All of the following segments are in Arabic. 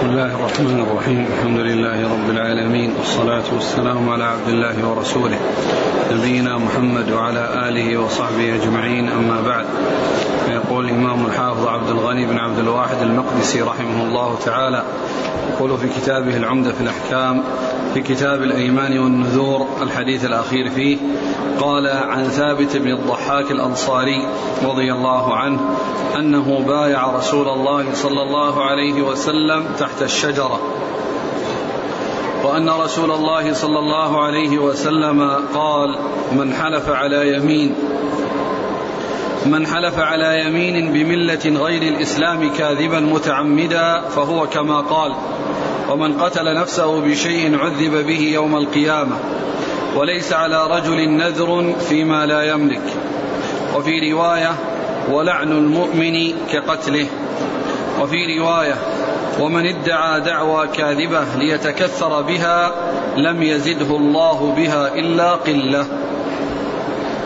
بسم الله الرحمن الرحيم. الحمد لله رب العالمين. والصلاة والسلام على عبد الله ورسوله. نبينا محمد وعلى آله وصحبه أجمعين. أما بعد فيقول الإمام الحافظ عبد الغني بن عبد الواحد المقدسي رحمه الله تعالى يقول في كتابه العمدة في الأحكام في كتاب الأيمان والنذور الحديث الأخير فيه قال عن ثابت بن الضحاك الأنصاري رضي الله عنه أنه بايع رسول الله صلى الله عليه وسلم تحت الشجرة. وأن رسول الله صلى الله عليه وسلم قال من حلف على يمين من حلف على يمين بملة غير الإسلام كاذبا متعمدا فهو كما قال ومن قتل نفسه بشيء عذب به يوم القيامة وليس على رجل نذر فيما لا يملك. وفي رواية ولعن المؤمن كقتله. وفي رواية ومن ادعى دعوى كاذبة ليتكثر بها لم يزده الله بها إلا قلة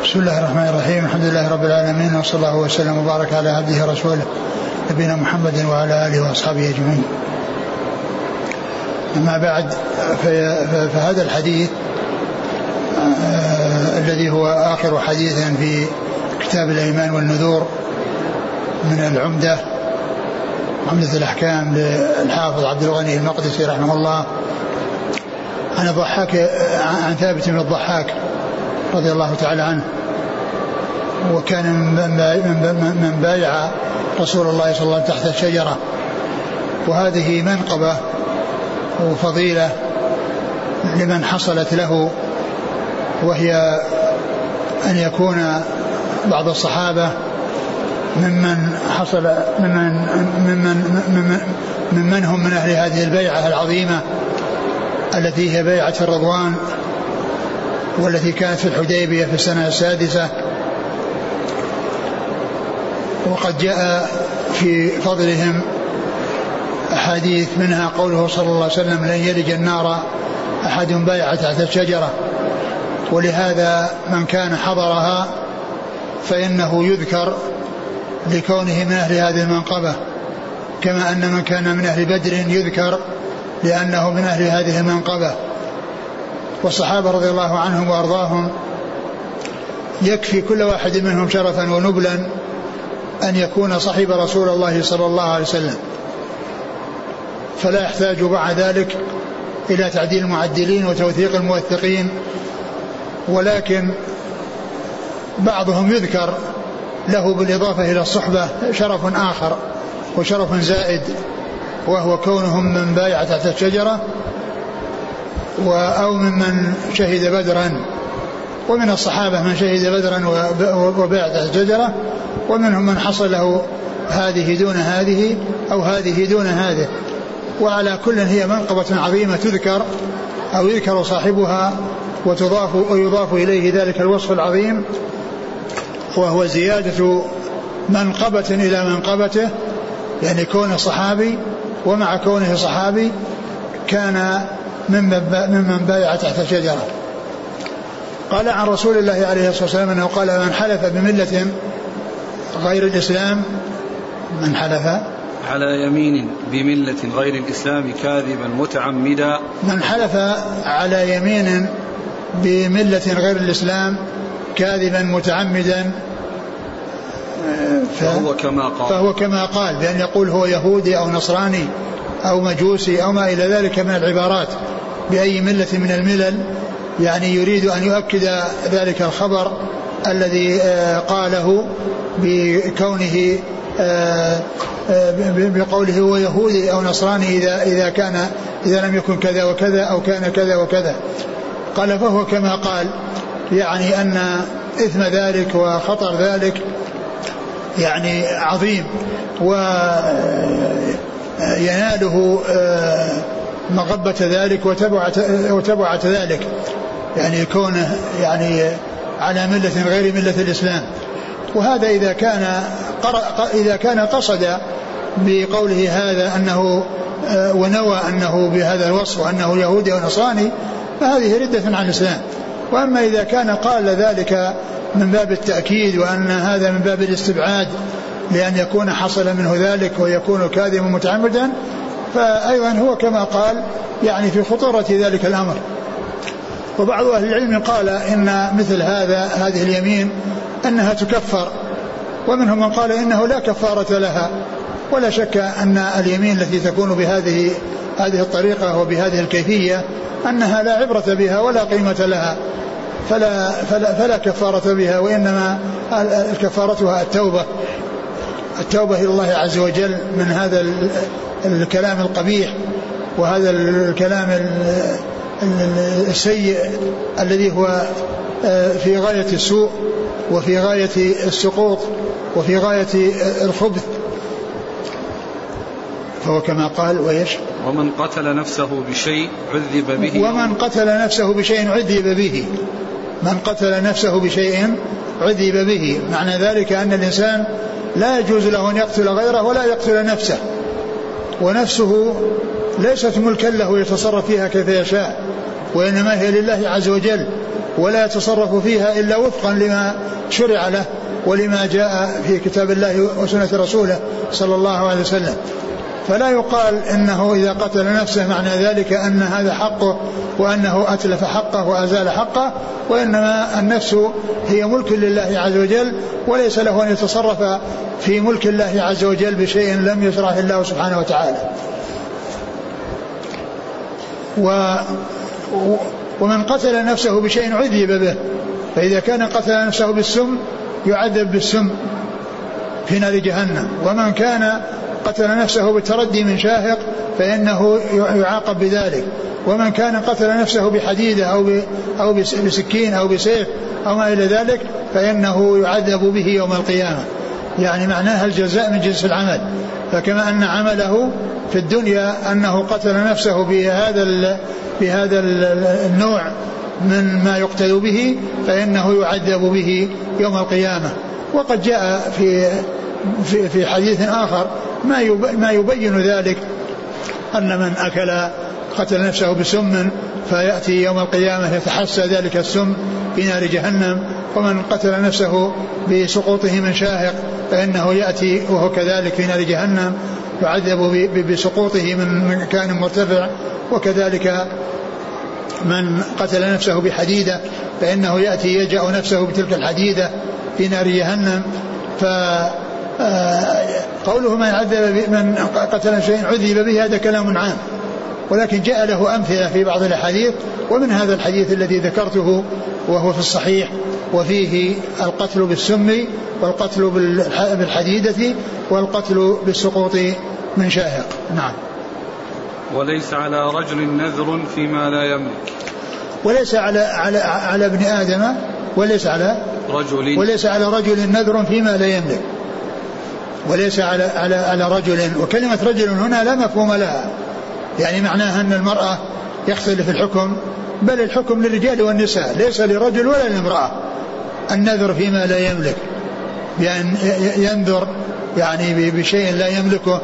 بسم الله الرحمن الرحيم الحمد لله رب العالمين وصلى الله وسلم وبارك على عبده ورسوله نبينا محمد وعلى آله وأصحابه أجمعين. أما بعد فهذا الحديث آه الذي هو آخر حديث في كتاب الأيمان والنذور من العمدة عمدة الأحكام للحافظ عبد الغني المقدسي رحمه الله. عن الضحاك عن ثابت بن الضحاك رضي الله تعالى عنه. وكان من بايع رسول الله صلى الله عليه وسلم تحت الشجرة. وهذه منقبة وفضيلة لمن حصلت له وهي أن يكون بعض الصحابة ممن حصل ممن ممن ممن, ممن هم من أهل هذه البيعة العظيمة التي هي بيعة الرضوان والتي كانت في الحديبية في السنة السادسة. وقد جاء في فضلهم أحاديث منها قوله صلى الله عليه وسلم لن يلج النار أحد بايع تحت الشجرة ولهذا من كان حضرها فإنه يذكر لكونه من أهل هذه المنقبة كما أن من كان من أهل بدر يذكر لأنه من أهل هذه المنقبة. والصحابة رضي الله عنهم وأرضاهم يكفي كل واحد منهم شرفا ونبلا أن يكون صاحب رسول الله صلى الله عليه وسلم. فلا يحتاج بعد ذلك إلى تعديل المعدلين وتوثيق الموثقين ولكن بعضهم يذكر له بالإضافة إلى الصحبة شرف آخر وشرف زائد وهو كونهم من بايع تحت الشجرة أو ممن شهد بدرا ومن الصحابة من شهد بدرا وبايع تحت الشجرة ومنهم من حصل له هذه دون هذه أو هذه دون هذه. وعلى كل هي منقبة عظيمة تذكر أو يذكر صاحبها وتضاف ويضاف إليه ذلك الوصف العظيم وهو زيادة منقبة إلى منقبته يعني كونه صحابي ومع كونه صحابي كان ممن بايع تحت الشجرة. قال عن رسول الله عليه الصلاة والسلام أنه قال من حلف بملة غير الإسلام من حلف على يمين بملة غير الإسلام كاذبا متعمدا. من حلف على يمين بملة غير الإسلام كاذبا متعمدا فهو كما قال. فهو كما قال بأن يقول هو يهودي أو نصراني أو مجوسي أو ما إلى ذلك من العبارات بأي ملة من الملل يعني يريد أن يؤكد ذلك الخبر الذي قاله بكونه بقوله هو يهودي أو نصراني إذا إذا كان إذا لم يكن كذا وكذا أو كان كذا وكذا. قال فهو كما قال يعني أن إثم ذلك وخطر ذلك يعني عظيم ويناله مغبة ذلك وتبعة, وتبعة ذلك. يعني كونه يعني على ملة غير ملة الإسلام. وهذا إذا كان إذا كان قصد بقوله هذا أنه ونوى أنه بهذا الوصف وأنه يهودي أو نصراني فهذه ردة عن الإسلام. وأما إذا كان قال ذلك من باب التأكيد وأن هذا من باب الاستبعاد لأن يكون حصل منه ذلك ويكون كاذبا متعمدا فأيضا هو كما قال يعني في خطورة ذلك الأمر. وبعض أهل العلم قال إن مثل هذا هذه اليمين أنها تكفر ومنهم من قال إنه لا كفارة لها. ولا شك أن اليمين التي تكون بهذه هذه الطريقة وبهذه الكيفية أنها لا عبرة بها ولا قيمة لها. فلا, فلا, فلا كفارة بها وإنما كفارتها التوبة التوبة إلى الله عز وجل من هذا الكلام القبيح وهذا الكلام السيء الذي هو آه، في غاية السوء وفي غاية السقوط وفي غاية الخبث. فهو كما قال ويش ومن قتل نفسه بشيء عذب به. ومن قتل نفسه بشيء عذب به. من قتل نفسه بشيء عذب به. معنى ذلك أن الإنسان لا يجوز له أن يقتل غيره ولا يقتل نفسه. ونفسه ليست ملكا له يتصرف فيها كيف يشاء وإنما هي لله عز وجل ولا يتصرف فيها إلا وفقا لما شرع له ولما جاء في كتاب الله وسنة رسوله صلى الله عليه وسلم. فلا يقال إنه إذا قتل نفسه معنى ذلك أن هذا حقه وأنه أتلف حقه وأزال حقه وإنما النفس هي ملك لله عز وجل وليس له أن يتصرف في ملك الله عز وجل بشيء لم يشرعه الله سبحانه وتعالى. و ومن قتل نفسه بشيء عذب به فإذا كان قتل نفسه بالسم يعذب بالسم في نار جهنم ومن كان قتل نفسه بالتردي من شاهق فإنه يعاقب بذلك. ومن كان قتل نفسه بحديدة أو أو بسكين أو بسيف أو ما إلى ذلك فإنه يعذب به يوم القيامة. يعني معناها الجزاء من جنس العمل. فكما أن عمله في الدنيا أنه قتل نفسه بهذا بهذا النوع من ما يقتل به فإنه يعذب به يوم القيامة. وقد جاء في في, في حديث آخر ما ما يبين ذلك أن من أكل قتل نفسه بسم فيأتي يوم القيامة يتحسى ذلك السم في نار جهنم ومن قتل نفسه بسقوطه من شاهق فإنه يأتي وهو كذلك في نار جهنم يعذب بسقوطه من مكان مرتفع وكذلك من قتل نفسه بحديدة فإنه يأتي يجأ نفسه بتلك الحديدة في نار جهنم ف قوله من عذب من قتل شيئا عذب به هذا كلام عام. ولكن جاء له أمثلة في بعض الأحاديث ومن هذا الحديث الذي ذكرته وهو في الصحيح وفيه القتل بالسم والقتل بالحديدة والقتل بالسقوط من شاهق نعم. وليس على رجل نذر فيما لا يملك. وليس على على على ابن آدم وليس على رجل. وليس على رجل نذر فيما لا يملك. وليس على على على رجل. وكلمة رجل هنا لا مفهوم لها. يعني معناها أن المرأة يختلف الحكم بل الحكم للرجال والنساء ليس لرجل ولا لامرأة. النذر فيما لا يملك. بأن ينذر يعني بشيء لا يملكه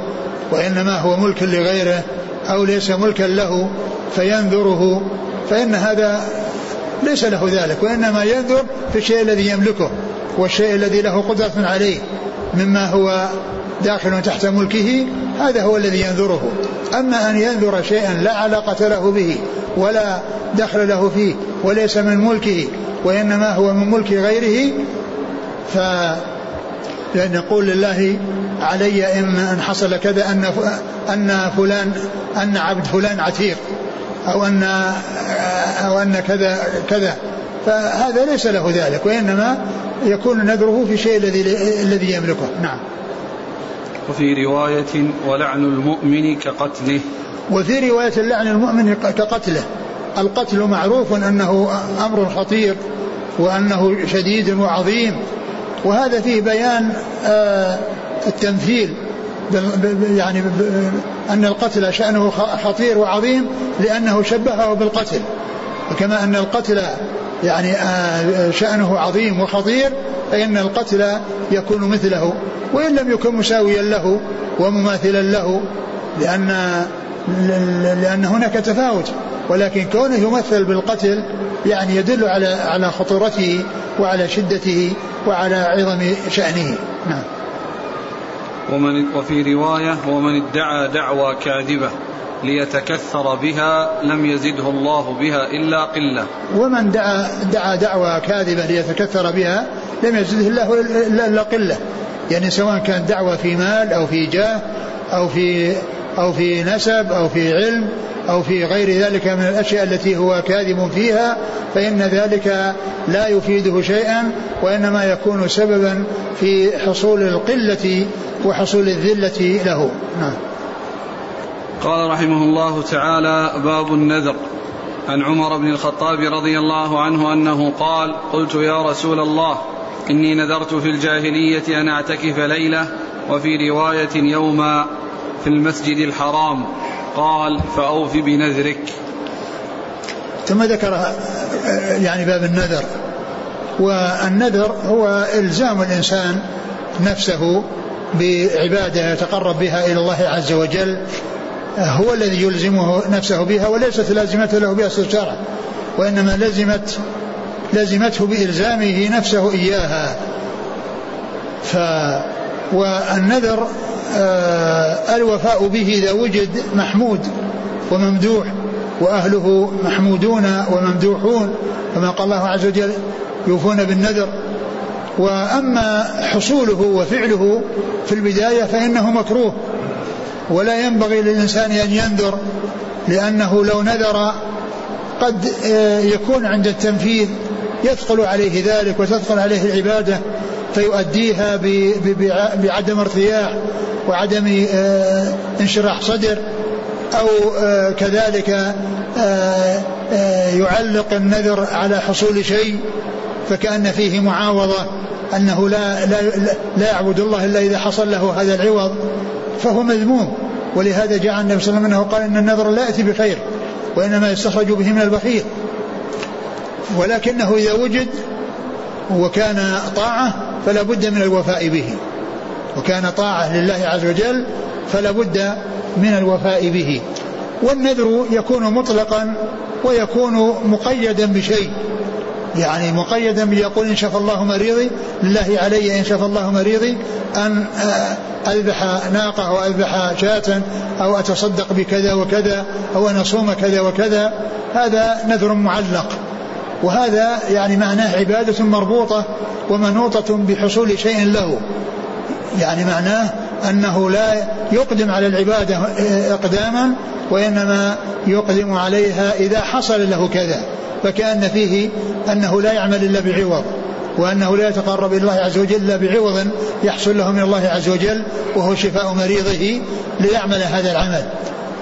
وإنما هو ملك لغيره أو ليس ملكا له فينذره. فإن هذا ليس له ذلك وإنما ينذر في الشيء الذي يملكه والشيء الذي له قدرة عليه. مما هو داخل تحت ملكه هذا هو الذي ينذره. أما أن ينذر شيئا لا علاقة له به ولا دخل له فيه وليس من ملكه وإنما هو من ملك غيره ف لأن يقول لله علي إن حصل كذا أن أن فلان أن عبد فلان عتيق أو أن أو أن كذا كذا. فهذا ليس له ذلك وإنما يكون نذره في الشيء الذي الذي يملكه. نعم. وفي رواية ولعن المؤمن كقتله. وفي رواية لعن المؤمن كقتله. القتل معروف أنه أمر خطير وأنه شديد وعظيم. وهذا فيه بيان آه، التمثيل. يعني أن القتل شأنه خطير وعظيم لأنه شبهه بالقتل. وكما أن القتل يعني آه، شأنه عظيم وخطير فإن القتل يكون مثله وإن لم يكن مساويا له ومماثلا له لأن لأن هناك تفاوت ولكن كونه يمثل بالقتل يعني يدل على على خطورته وعلى شدته وعلى عظم شأنه. نعم. ومن وفي رواية ومن ادعى دعوى كاذبة. ليتكثر بها لم يزده الله بها إلا قلة. ومن دعا دعا دعوى كاذبة ليتكثر بها لم يزده الله إلا قلة. يعني سواء كانت دعوة في مال أو في جاه أو في أو في نسب أو في علم أو في غير ذلك من الأشياء التي هو كاذب فيها فإن ذلك لا يفيده شيئا وإنما يكون سببا في حصول القلة وحصول الذلة له. نعم. قال رحمه الله تعالى باب النذر. عن عمر بن الخطاب رضي الله عنه أنه قال قلت يا رسول الله إني نذرت في الجاهلية أن أعتكف ليلة وفي رواية يوما في المسجد الحرام. قال فأوف بنذرك. ثم ذكر يعني باب النذر. والنذر هو إلزام الإنسان نفسه بعبادة يتقرب بها إلى الله عز وجل هو الذي يلزمه نفسه بها وليست لازمته له بها الشرع وإنما لزمت لزمته بإلزامه نفسه إياها. ف والنذر آه الوفاء به إذا وجد محمود وممدوح وأهله محمودون وممدوحون كما قال الله عز وجل يوفون بالنذر. وأما حصوله وفعله في البداية فإنه مكروه. ولا ينبغي للإنسان أن ينذر لأنه لو نذر قد آه، يكون عند التنفيذ يثقل عليه ذلك وتثقل عليه العبادة فيؤديها بعدم ارتياح وعدم آه، انشراح صدر أو آه، كذلك يعلق النذر على حصول شيء فكأن فيه معاوضة أنه لا, لا, لا يعبد الله إلا إذا حصل له هذا العوض فهو مذموم. ولهذا جاء النبي صلى الله عليه وسلم انه قال إن النذر لا يأتي بخير وإنما يستخرج به من البخيل. ولكنه إذا وجد وكان طاعة فلا بد من الوفاء به. وكان طاعة لله عز وجل فلا بد من الوفاء به. والنذر يكون مطلقا ويكون مقيدا بشيء. يعني مقيدا بيقول إن شاف الله مريضي لله علي إن شاف الله مريضي أن أذبح ناقة أو أذبح شاة أو أتصدق بكذا وكذا أو أن أصوم كذا وكذا. هذا نذر معلق. وهذا يعني معناه عبادة مربوطة ومنوطة بحصول شيء له. يعني معناه أنه لا يقدم على العبادة إقداما وإنما يقدم عليها إذا حصل له كذا. فكأن فيه أنه لا يعمل إلا بعوض وأنه لا يتقرب إلى الله عز وجل إلا بعوض يحصل له من الله عز وجل وهو شفاء مريضه ليعمل هذا العمل.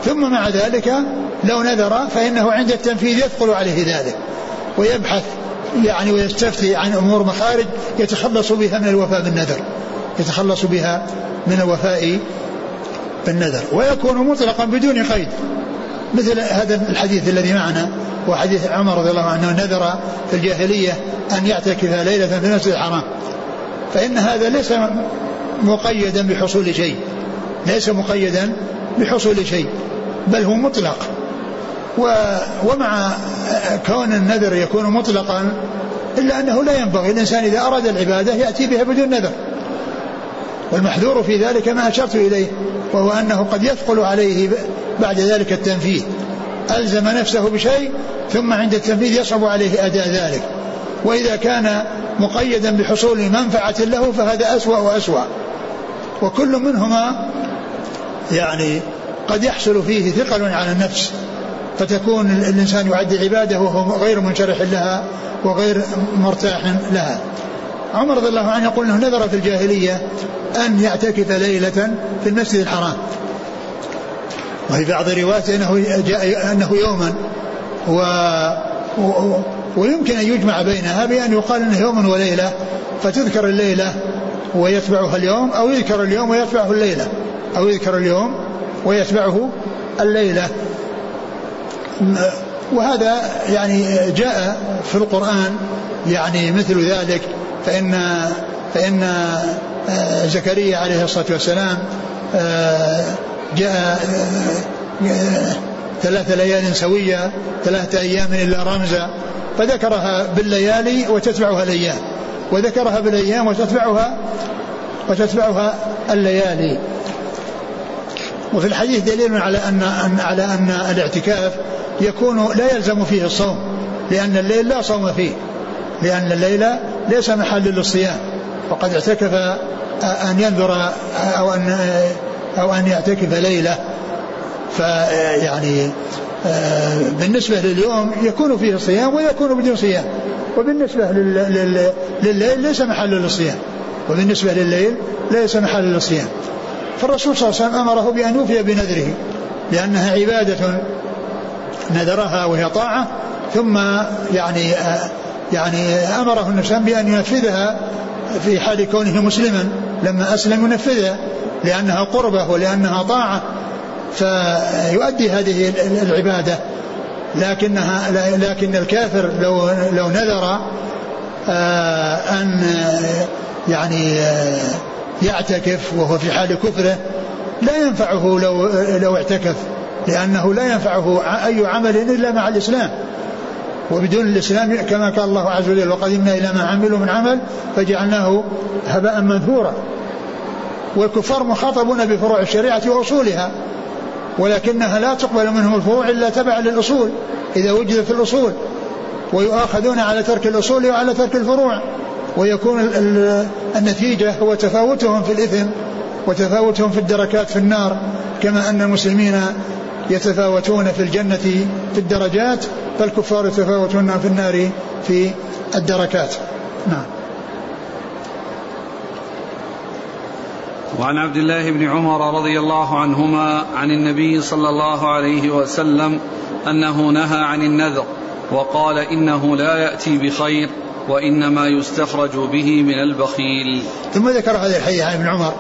ثم مع ذلك لو نذر فإنه عند التنفيذ يثقل عليه ذلك ويبحث يعني ويستفتي عن أمور مخارج يتخلص بها من الوفاء بالنذر. يتخلص بها من الوفاء بالنذر ويكون مطلقا بدون قيد مثل هذا الحديث الذي معنا وحديث عمر رضي الله عنه نذر في الجاهلية أن يعتكف ليلة في المسجد الحرام. فإن هذا ليس مقيدا بحصول شيء ليس مقيدا بحصول شيء بل هو مطلق. ومع كون النذر يكون مطلقا إلا أنه لا ينبغي الإنسان إذا أراد العبادة يأتي بها بدون نذر. والمحذور في ذلك ما أشرت إليه وهو أنه قد يثقل عليه بعد ذلك التنفيذ. ألزم نفسه بشيء ثم عند التنفيذ يصعب عليه أداء ذلك. وإذا كان مقيدا بحصول منفعة له فهذا أسوأ وأسوأ. وكل منهما يعني قد يحصل فيه ثقل على النفس. فتكون الإنسان يعد عباده وهو غير منشرح لها وغير مرتاح لها. عمر رضي الله عنه يقول إنه نذر في الجاهلية أن يعتكف ليلة في المسجد الحرام. وفي بعض الروايات أنه جاء أنه يوما. و, ويمكن أن يجمع بينها بأن يقال إنه يوم وليلة فتذكر الليلة ويتبعها اليوم أو يذكر اليوم ويتبعه الليلة أو يذكر اليوم ويتبعه الليلة. وهذا يعني جاء في القرآن يعني مثل ذلك. فإن فإن آه، زكريا عليه الصلاة والسلام آه، جاء آه، ثلاث ليال سوية ثلاثة أيام إلا رمزا فذكرها بالليالي وتتبعها الأيام. وذكرها بالأيام وتتبعها وتتبعها الليالي. وفي الحديث دليل على أن على أن الاعتكاف يكون لا يلزم فيه الصوم لأن الليل لا صوم فيه. لأن الليل ليس محل للصيام. وقد اعتكف أن ينذر أو أن أو أن يعتكف ليلة. فيعني بالنسبة لليوم يكون فيه صيام ويكون بدون صيام. وبالنسبة لليل ليس محل للصيام. وبالنسبة لليل ليس محل للصيام. فالرسول صلى الله عليه وسلم أمره بأن يوفي بنذره لأنها عبادة نذرها وهي طاعة ثم يعني يعني أمره النبي بأن ينفذها في حال كونه مسلما لما أسلم ينفذها لأنها قربة ولأنها طاعة فيؤدي هذه العبادة. لكنها لكن الكافر لو لو نذر آه، أن يعني آه، يعتكف وهو في حال كفره لا ينفعه لو لو اعتكف لأنه لا ينفعه أي عمل إلا مع الإسلام. وبدون الإسلام كما قال الله عز وجل وقدمنا إلى ما عملوا من عمل فجعلناه هباء منثورا. والكفار مخاطبون بفروع الشريعة وأصولها ولكنها لا تقبل منهم الفروع إلا تبعا للأصول إذا وجدت الأصول ويؤاخذون على ترك الأصول وعلى ترك الفروع ويكون النتيجة هو تفاوتهم في الإثم وتفاوتهم في الدركات في النار كما أن المسلمين يتفاوتون في الجنة في الدرجات فالكفار يتفاوتون في النار في الدركات نعم وعن عبد الله بن عمر رضي الله عنهما عن النبي صلى الله عليه وسلم أنه نهى عن النذر وقال إنه لا يأتي بخير وإنما يستخرج به من البخيل. ثم ذكر هذا الحديث عن ابن عمر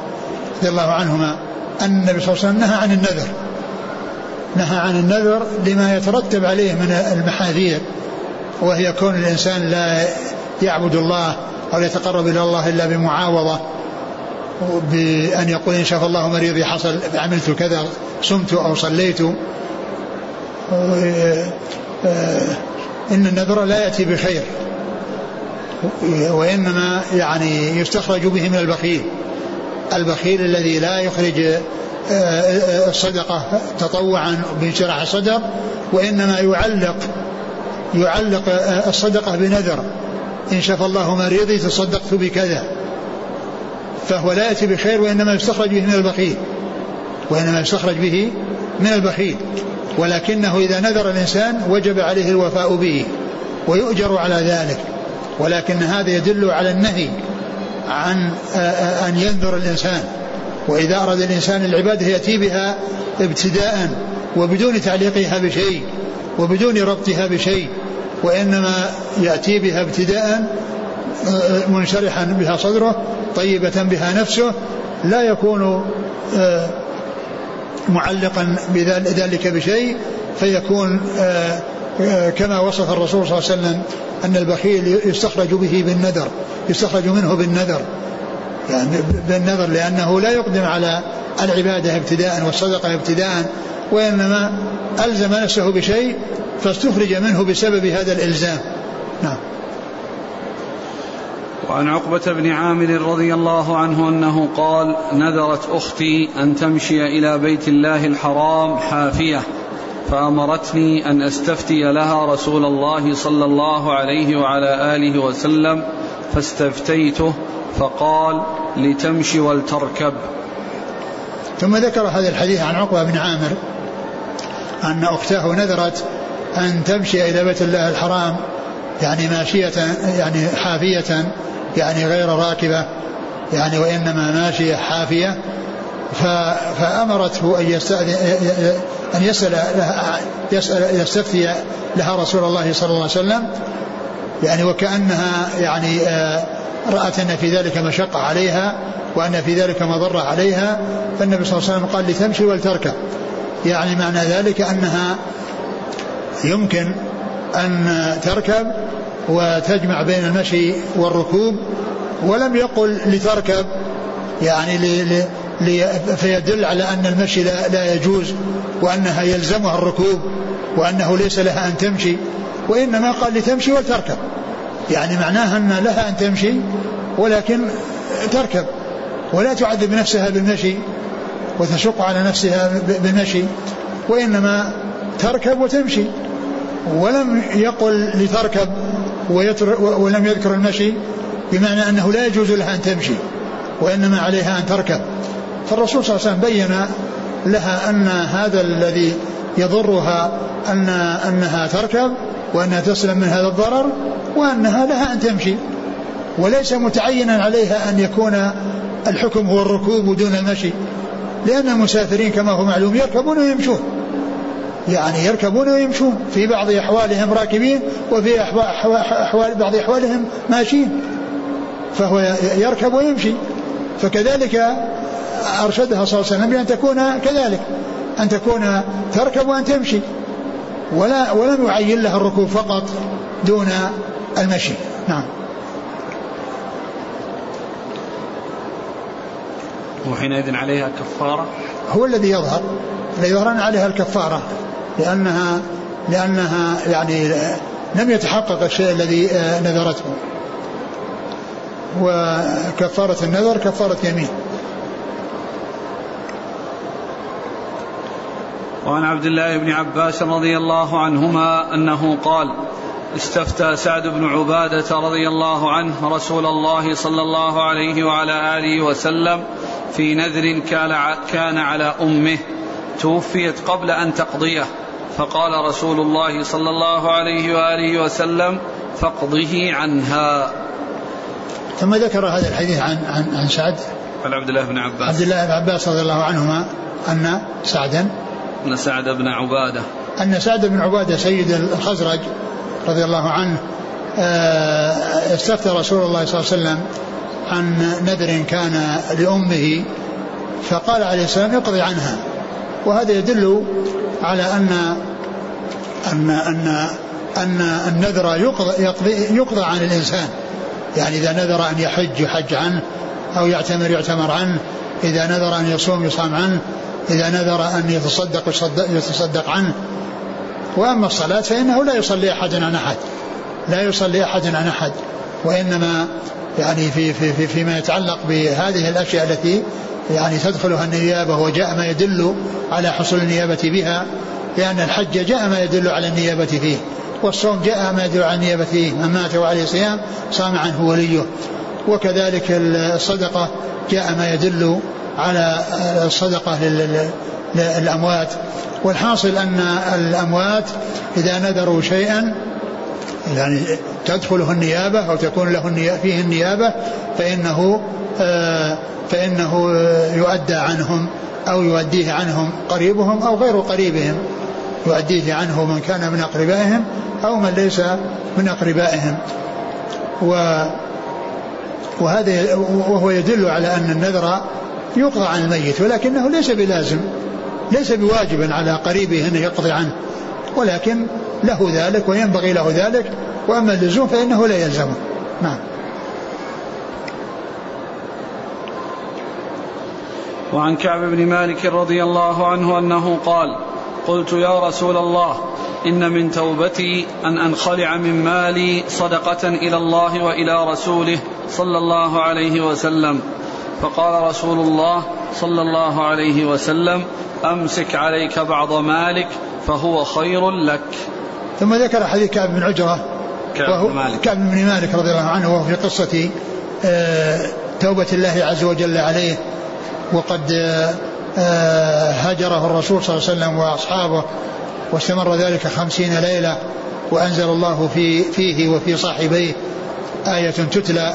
رضي الله عنهما أن النبي صلى الله عليه وسلم نهى عن النذر. نهى عن النذر لما يترتب عليه من المحاذير وهي كون الإنسان لا يعبد الله أو يتقرب إلى الله إلا بمعاوضة بأن يقول إن شاء الله مريضي حصل عملت كذا صمت أو صليت. إن النذر لا يأتي بخير وإنما يعني يستخرج به من البخيل البخيل الذي لا يخرج الصدقة تطوعا بانشراح الصدر وإنما يعلق يعلق الصدقة بنذر. إن شاف الله مريضي تصدقت بكذا. فهو لا يأتي بخير وإنما يستخرج به من البخيل. وإنما يستخرج به من البخيل. ولكنه إذا نذر الإنسان وجب عليه الوفاء به ويؤجر على ذلك. ولكن هذا يدل على النهي عن أن ينذر الإنسان. وإذا أراد الإنسان العبادة يأتي بها ابتداء وبدون تعليقها بشيء وبدون ربطها بشيء وإنما يأتي بها ابتداء منشرحا بها صدره طيبة بها نفسه لا يكون آه، معلقا بذلك بشيء فيكون آه، آه، كما وصف الرسول صلى الله عليه وسلم أن البخيل يستخرج به بالنذر يستخرج منه بالنذر. يعني بالنذر لأنه لا يقدم على العبادة ابتداء والصدقة ابتداء وإنما ألزم نفسه بشيء فاستخرج منه بسبب هذا الإلزام. نعم. وعن عقبة بن عامر رضي الله عنه أنه قال نذرت أختي أن تمشي إلى بيت الله الحرام حافية فأمرتني أن أستفتي لها رسول الله صلى الله عليه وعلى آله وسلم فاستفتيته فقال لتمشي ولتركب. ثم ذكر هذا الحديث عن عقبة بن عامر أن أخته نذرت أن تمشي إلى بيت الله الحرام يعني ماشية يعني حافية يعني غير راكبة يعني وإنما ماشية حافية. فأمرته أن يستأذن أن يسأل لها يسأل يستفتي لها رسول الله صلى الله عليه وسلم يعني وكأنها يعني آه، رأت أن في ذلك مشقة عليها وأن في ذلك مضرة عليها فالنبي صلى الله عليه وسلم قال لتمشي ولتركب. يعني معنى ذلك أنها يمكن أن تركب وتجمع بين المشي والركوب ولم يقل لتركب يعني لي لي فيدل على أن المشي لا, لا يجوز وأنها يلزمها الركوب وأنه ليس لها أن تمشي وإنما قال لتمشي ولتركب. يعني معناها أن لها أن تمشي ولكن تركب ولا تعذب نفسها بالمشي وتشق على نفسها بالمشي وإنما تركب وتمشي. ولم يقل لتركب ولم يذكر المشي بمعنى أنه لا يجوز لها أن تمشي وإنما عليها أن تركب. فالرسول صلى الله عليه وسلم بين لها أن هذا الذي يضرها أن أنها تركب وأنها تسلم من هذا الضرر وأنها لها أن تمشي. وليس متعينا عليها أن يكون الحكم هو الركوب دون المشي. لأن المسافرين كما هو معلوم يركبون ويمشون. يعني يركبون ويمشون في بعض أحوالهم راكبين وفي أحوال بعض أحوالهم ماشيين. فهو يركب ويمشي. فكذلك أرشدها صلى الله عليه وسلم بأن تكون كذلك. أن تكون تركب وأن تمشي. ولا ولم يعين لها الركوب فقط دون المشي. نعم. وحينئذ عليها كفارة هو الذي يظهر الذي يظهر عليها الكفارة لأنها لأنها يعني لم يتحقق الشيء الذي آه، نذرته. وكفارة النذر كفارة يمين. وعن عبد الله بن عباس رضي الله عنهما أنه قال استفتى سعد بن عبادة رضي الله عنه رسول الله صلى الله عليه وعلى آله وسلم في نذر كان على أمه توفيت قبل أن تقضيه. فقال رسول الله صلى الله عليه وآله وسلم فاقضه عنها. ثم ذكر هذا الحديث عن عن عن سعد. عن عبد الله بن عباس. عبد الله بن عباس رضي الله عنهما أن سعدا أن سعد بن عبادة. أن سعد بن عبادة سيد الخزرج رضي الله عنه آه، استفتى رسول الله صلى الله عليه وسلم عن نذر كان لأمه فقال عليه السلام اقضي عنها. وهذا يدل على أن أن أن أن النذر يقضى, يقضي, يقضى عن الإنسان. يعني إذا نذر أن يحج يحج عنه أو يعتمر يعتمر عنه. إذا نذر أن يصوم يصام عنه. إذا نذر أن يتصدق يتصدق عنه. وأما الصلاة فإنه لا يصلي أحد عن أحد. لا يصلي أحد عن أحد. وإنما يعني في في في فيما يتعلق بهذه الأشياء التي يعني تدخلها النيابة وجاء ما يدل على حصول النيابة بها لأن الحج جاء ما يدل على النيابة فيه. والصوم جاء ما يدل على النيابة فيه. من مات وعليه صيام صام عنه وليه. وكذلك الصدقة جاء ما يدل على الصدقة للأموات. والحاصل أن الأموات إذا نذروا شيئا يعني تدخله النيابة أو تكون له فيه النيابة فإنه آه، فإنه يؤدى عنهم أو يؤديه عنهم قريبهم أو غير قريبهم. يؤديه عنه من كان من أقربائهم أو من ليس من أقربائهم. و وهذا وهو يدل على أن النذر يقضى عن الميت ولكنه ليس بلازم ليس بواجب على قريبه أن يقضي عنه ولكن له ذلك وينبغي له ذلك وأما اللزوم فإنه لا يلزمه. نعم. وعن كعب بن مالك رضي الله عنه أنه قال قلت يا رسول الله إن من توبتي أن أنخلع من مالي صدقة إلى الله وإلى رسوله صلى الله عليه وسلم. فقال رسول الله صلى الله عليه وسلم أمسك عليك بعض مالك فهو خير لك. ثم ذكر حديث كعب بن عجرة كعب بن مالك. كعب بن مالك رضي الله عنه وهو في قصة آه، توبة الله عز وجل عليه وقد آه، هجره الرسول صلى الله عليه وسلم وأصحابه واستمر ذلك خمسين ليلة وأنزل الله في فيه وفي صاحبيه آية تتلى.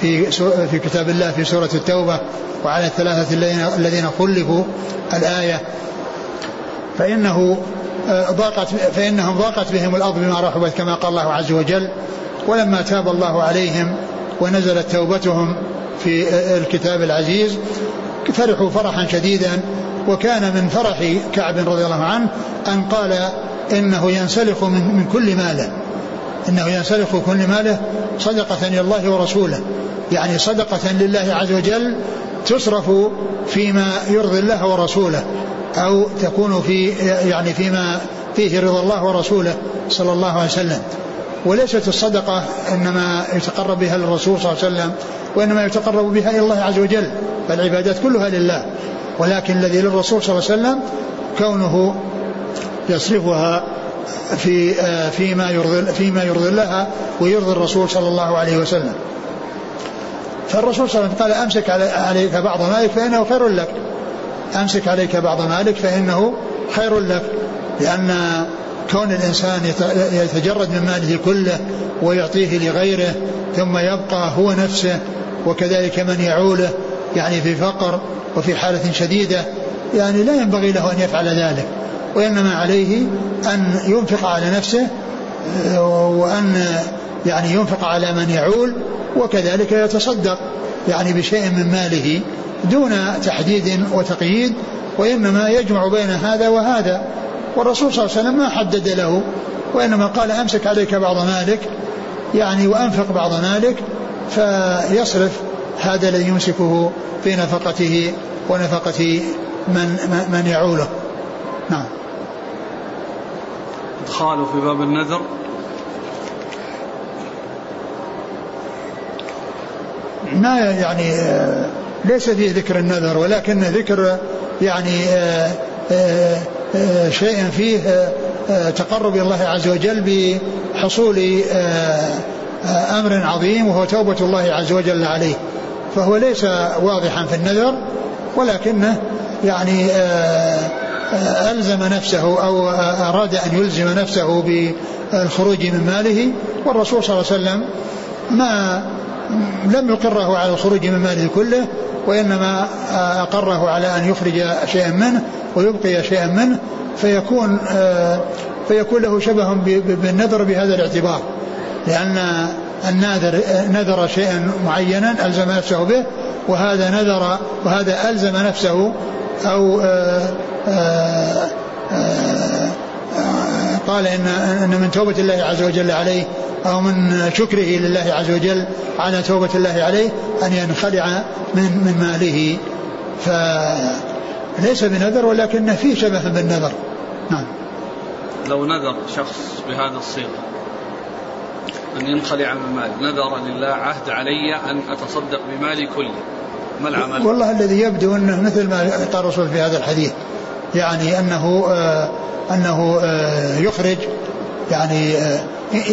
في في كتاب الله في سورة التوبة وعلى الثلاثة الذين خلفوا الآية. فإنه آه، ضاقت فإنهم ضاقت بهم الأرض بما رحبت كما قال الله عز وجل. ولما تاب الله عليهم ونزلت توبتهم في آه، الكتاب العزيز فرحوا فرحا شديدا. وكان من فرح كعب رضي الله عنه أن قال إنه ينسلخ من, من كل ماله إنه ينسلخ كل ماله صدقة إلى الله ورسوله. يعني صدقة لله عز وجل تصرف فيما يرضي الله ورسوله أو تكون في يعني فيما فيه رضا الله ورسوله صلى الله عليه وسلم. وليست الصدقة إنما يتقرب بها للرسول صلى الله عليه وسلم وإنما يتقرب بها إلى الله عز وجل فالعبادات كلها لله. ولكن الذي للرسول صلى الله عليه وسلم كونه يصرفها في آه، فيما يرضي فيما يرضي الله ويرضي الرسول صلى الله عليه وسلم. فالرسول صلى الله عليه وسلم قال أمسك عليك بعض مالك فإنه خير لك. أمسك عليك بعض مالك فإنه خير لك لأن كون الإنسان يتجرد من ماله كله ويعطيه لغيره ثم يبقى هو نفسه وكذلك من يعوله يعني في فقر وفي حالة شديدة يعني لا ينبغي له أن يفعل ذلك وإنما عليه أن ينفق على نفسه وأن يعني ينفق على من يعول وكذلك يتصدق يعني بشيء من ماله دون تحديد وتقييد وإنما يجمع بين هذا وهذا. والرسول صلى الله عليه وسلم ما حدد له وإنما قال أمسك عليك بعض مالك يعني وأنفق بعض مالك فيصرف هذا الذي يمسكه في نفقته ونفقة من من يعوله. نعم. إدخاله في باب النذر. ما يعني ليس فيه ذكر النذر ولكن ذكر يعني آه، آه، آه، شيء فيه تقرب الله عز وجل بحصول أمر عظيم وهو توبة الله عز وجل عليه. فهو ليس واضحا في النذر ولكنه يعني ألزم نفسه أو أراد أن يلزم نفسه بالخروج من ماله والرسول صلى الله عليه وسلم ما لم يقره على الخروج من ماله كله وإنما أقره على أن يخرج شيئا منه ويبقي شيئا منه فيكون فيكون له شبه بالنذر بهذا الاعتبار. لأن الناذر نذر شيئا معينا ألزم نفسه به وهذا نذر وهذا ألزم نفسه أو آآ آآ آآ قال إن, إن من توبة الله عز وجل عليه أو من شكره لله عز وجل على توبة الله عليه أن ينخلع من من ماله. فليس بنذر ولكن فيه شبه بالنذر. نعم. لو نذر شخص بهذا الصيغة أن ينخلع من مال نذر لله عهد علي أن أتصدق بمالي كله. ما العمل؟ والله الذي يبدو أنه مثل ما قال الرسول في هذا الحديث يعني أنه آه أنه آه يخرج يعني آه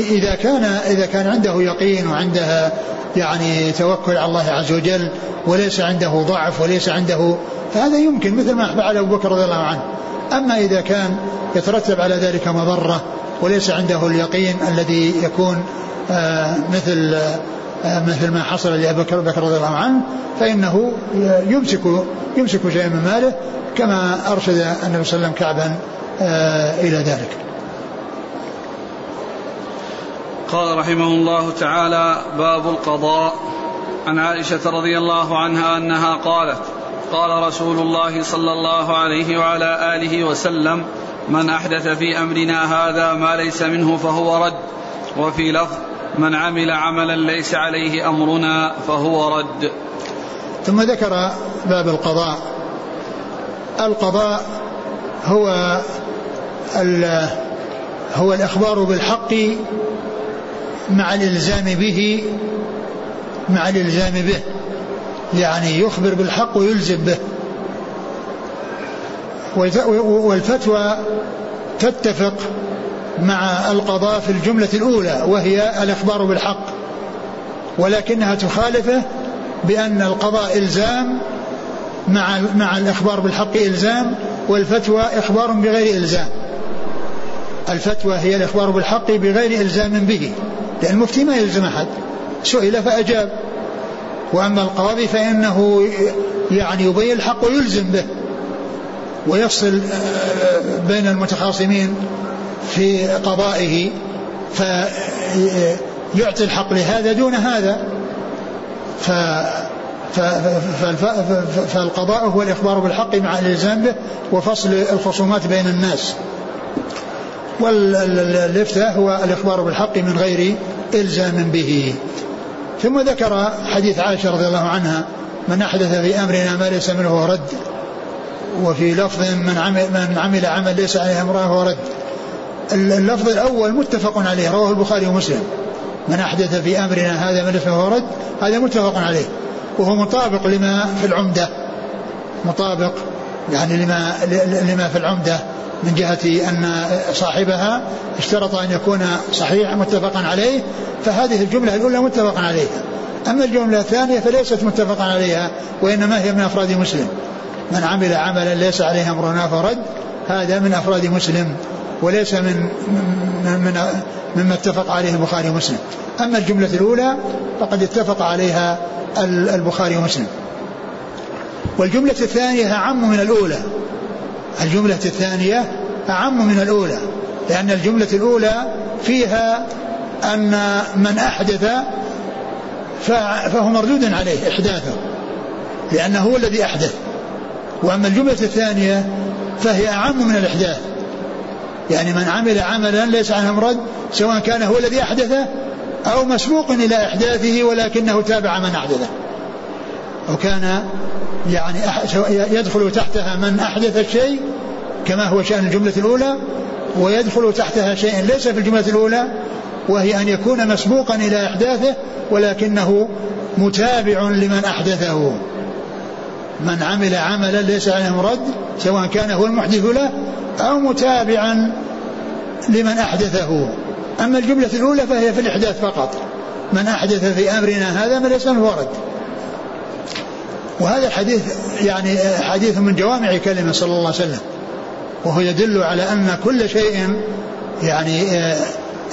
إذا كان إذا كان عنده يقين وعنده يعني توكل على الله عز وجل وليس عنده ضعف وليس عنده فهذا يمكن مثل ما فعل أبو بكر رضي الله عنه. أما إذا كان يترتب على ذلك مضرة وليس عنده اليقين الذي يكون آه مثل آه مثل ما حصل لأبي بكر رضي الله عنه فإنه يمسك يمسك شيئا من ماله كما أرشد النبي صلى الله عليه وسلم كعبا آه إلى ذلك. قال رحمه الله تعالى باب القضاء. عن عائشة رضي الله عنها أنها قالت قال رسول الله صلى الله عليه وعلى آله وسلم من أحدث في أمرنا هذا ما ليس منه فهو رد وفي لفظ من عمل عملا ليس عليه أمرنا فهو رد. ثم ذكر باب القضاء. القضاء هو هو الإخبار بالحق مع الإلزام به مع الإلزام به. يعني يخبر بالحق ويلزم به. والفتوى تتفق مع القضاء في الجملة الأولى وهي الإخبار بالحق. ولكنها تخالفه بأن القضاء إلزام مع مع الإخبار بالحق إلزام والفتوى إخبار بغير إلزام. الفتوى هي الإخبار بالحق بغير إلزام به لأن المفتي ما يلزم أحد. سئل فأجاب. وأما القاضي فإنه يعني يبين الحق ويلزم به ويفصل بين المتخاصمين. في قضائه فيعطي الحق لهذا دون هذا. ف فالقضاء هو الإخبار بالحق مع الإلزام به وفصل الخصومات بين الناس. والإفتاء هو الإخبار بالحق من غير إلزام به. ثم ذكر حديث عائشة رضي الله عنها من أحدث في أمرنا ما ليس منه رد وفي لفظ من عمل, من عمل عمل ليس عليه أمره هو رد. اللفظ الأول متفق عليه رواه البخاري ومسلم. من أحدث في أمرنا هذا من اسمه ورد هذا متفق عليه. وهو مطابق لما في العمدة. مطابق يعني لما لما في العمدة من جهة أن صاحبها اشترط أن يكون صحيح متفقا عليه فهذه الجملة الأولى متفق عليها. أما الجملة الثانية فليست متفقا عليها وإنما هي من أفراد مسلم. من عمل عملا ليس عليه أمرنا فرد هذا من أفراد مسلم. وليس من من مما اتفق عليه البخاري ومسلم. أما الجملة الأولى فقد اتفق عليها البخاري ومسلم. والجملة الثانية أعم من الأولى. الجملة الثانية أعم من الأولى. لأن الجملة الأولى فيها أن من أحدث فهو مردود عليه إحداثه. لأنه هو الذي أحدث. وأما الجملة الثانية فهي أعم من الإحداث. يعني من عمل عملا ليس عنه مرد سواء كان هو الذي أحدثه أو مسبوق إلى إحداثه ولكنه تابع من أحدثه. أو كان يعني يدخل تحتها من أحدث الشيء كما هو شأن الجملة الأولى ويدخل تحتها شيء ليس في الجملة الأولى وهي أن يكون مسبوقا إلى إحداثه ولكنه متابع لمن أحدثه. من عمل عملا ليس عليه مرد سواء كان هو المحدث له أو متابعا لمن أحدثه. أما الجملة الأولى فهي في الإحداث فقط. من أحدث في أمرنا هذا من ليس ورد. وهذا الحديث يعني حديث من جوامع كلمة صلى الله عليه وسلم. وهو يدل على أن كل شيء يعني آه،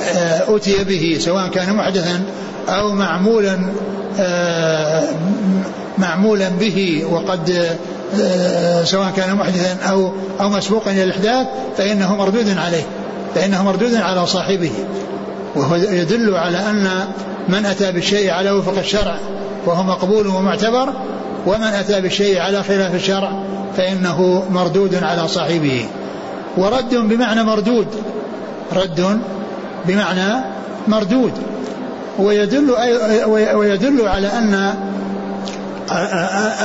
آه، أتي به سواء كان محدثا أو معمولا آه، معمولا به وقد سواء كان محدثا أو أو مسبوقا إلى الإحداث فإنه مردود عليه. فإنه مردود على صاحبه وهو يدل على أن من أتى بالشيء على وفق الشرع وهو مقبول ومعتبر ومن أتى بالشيء على خلاف الشرع فإنه مردود على صاحبه. ورد بمعنى مردود رد بمعنى مردود. ويدل ويدل على أن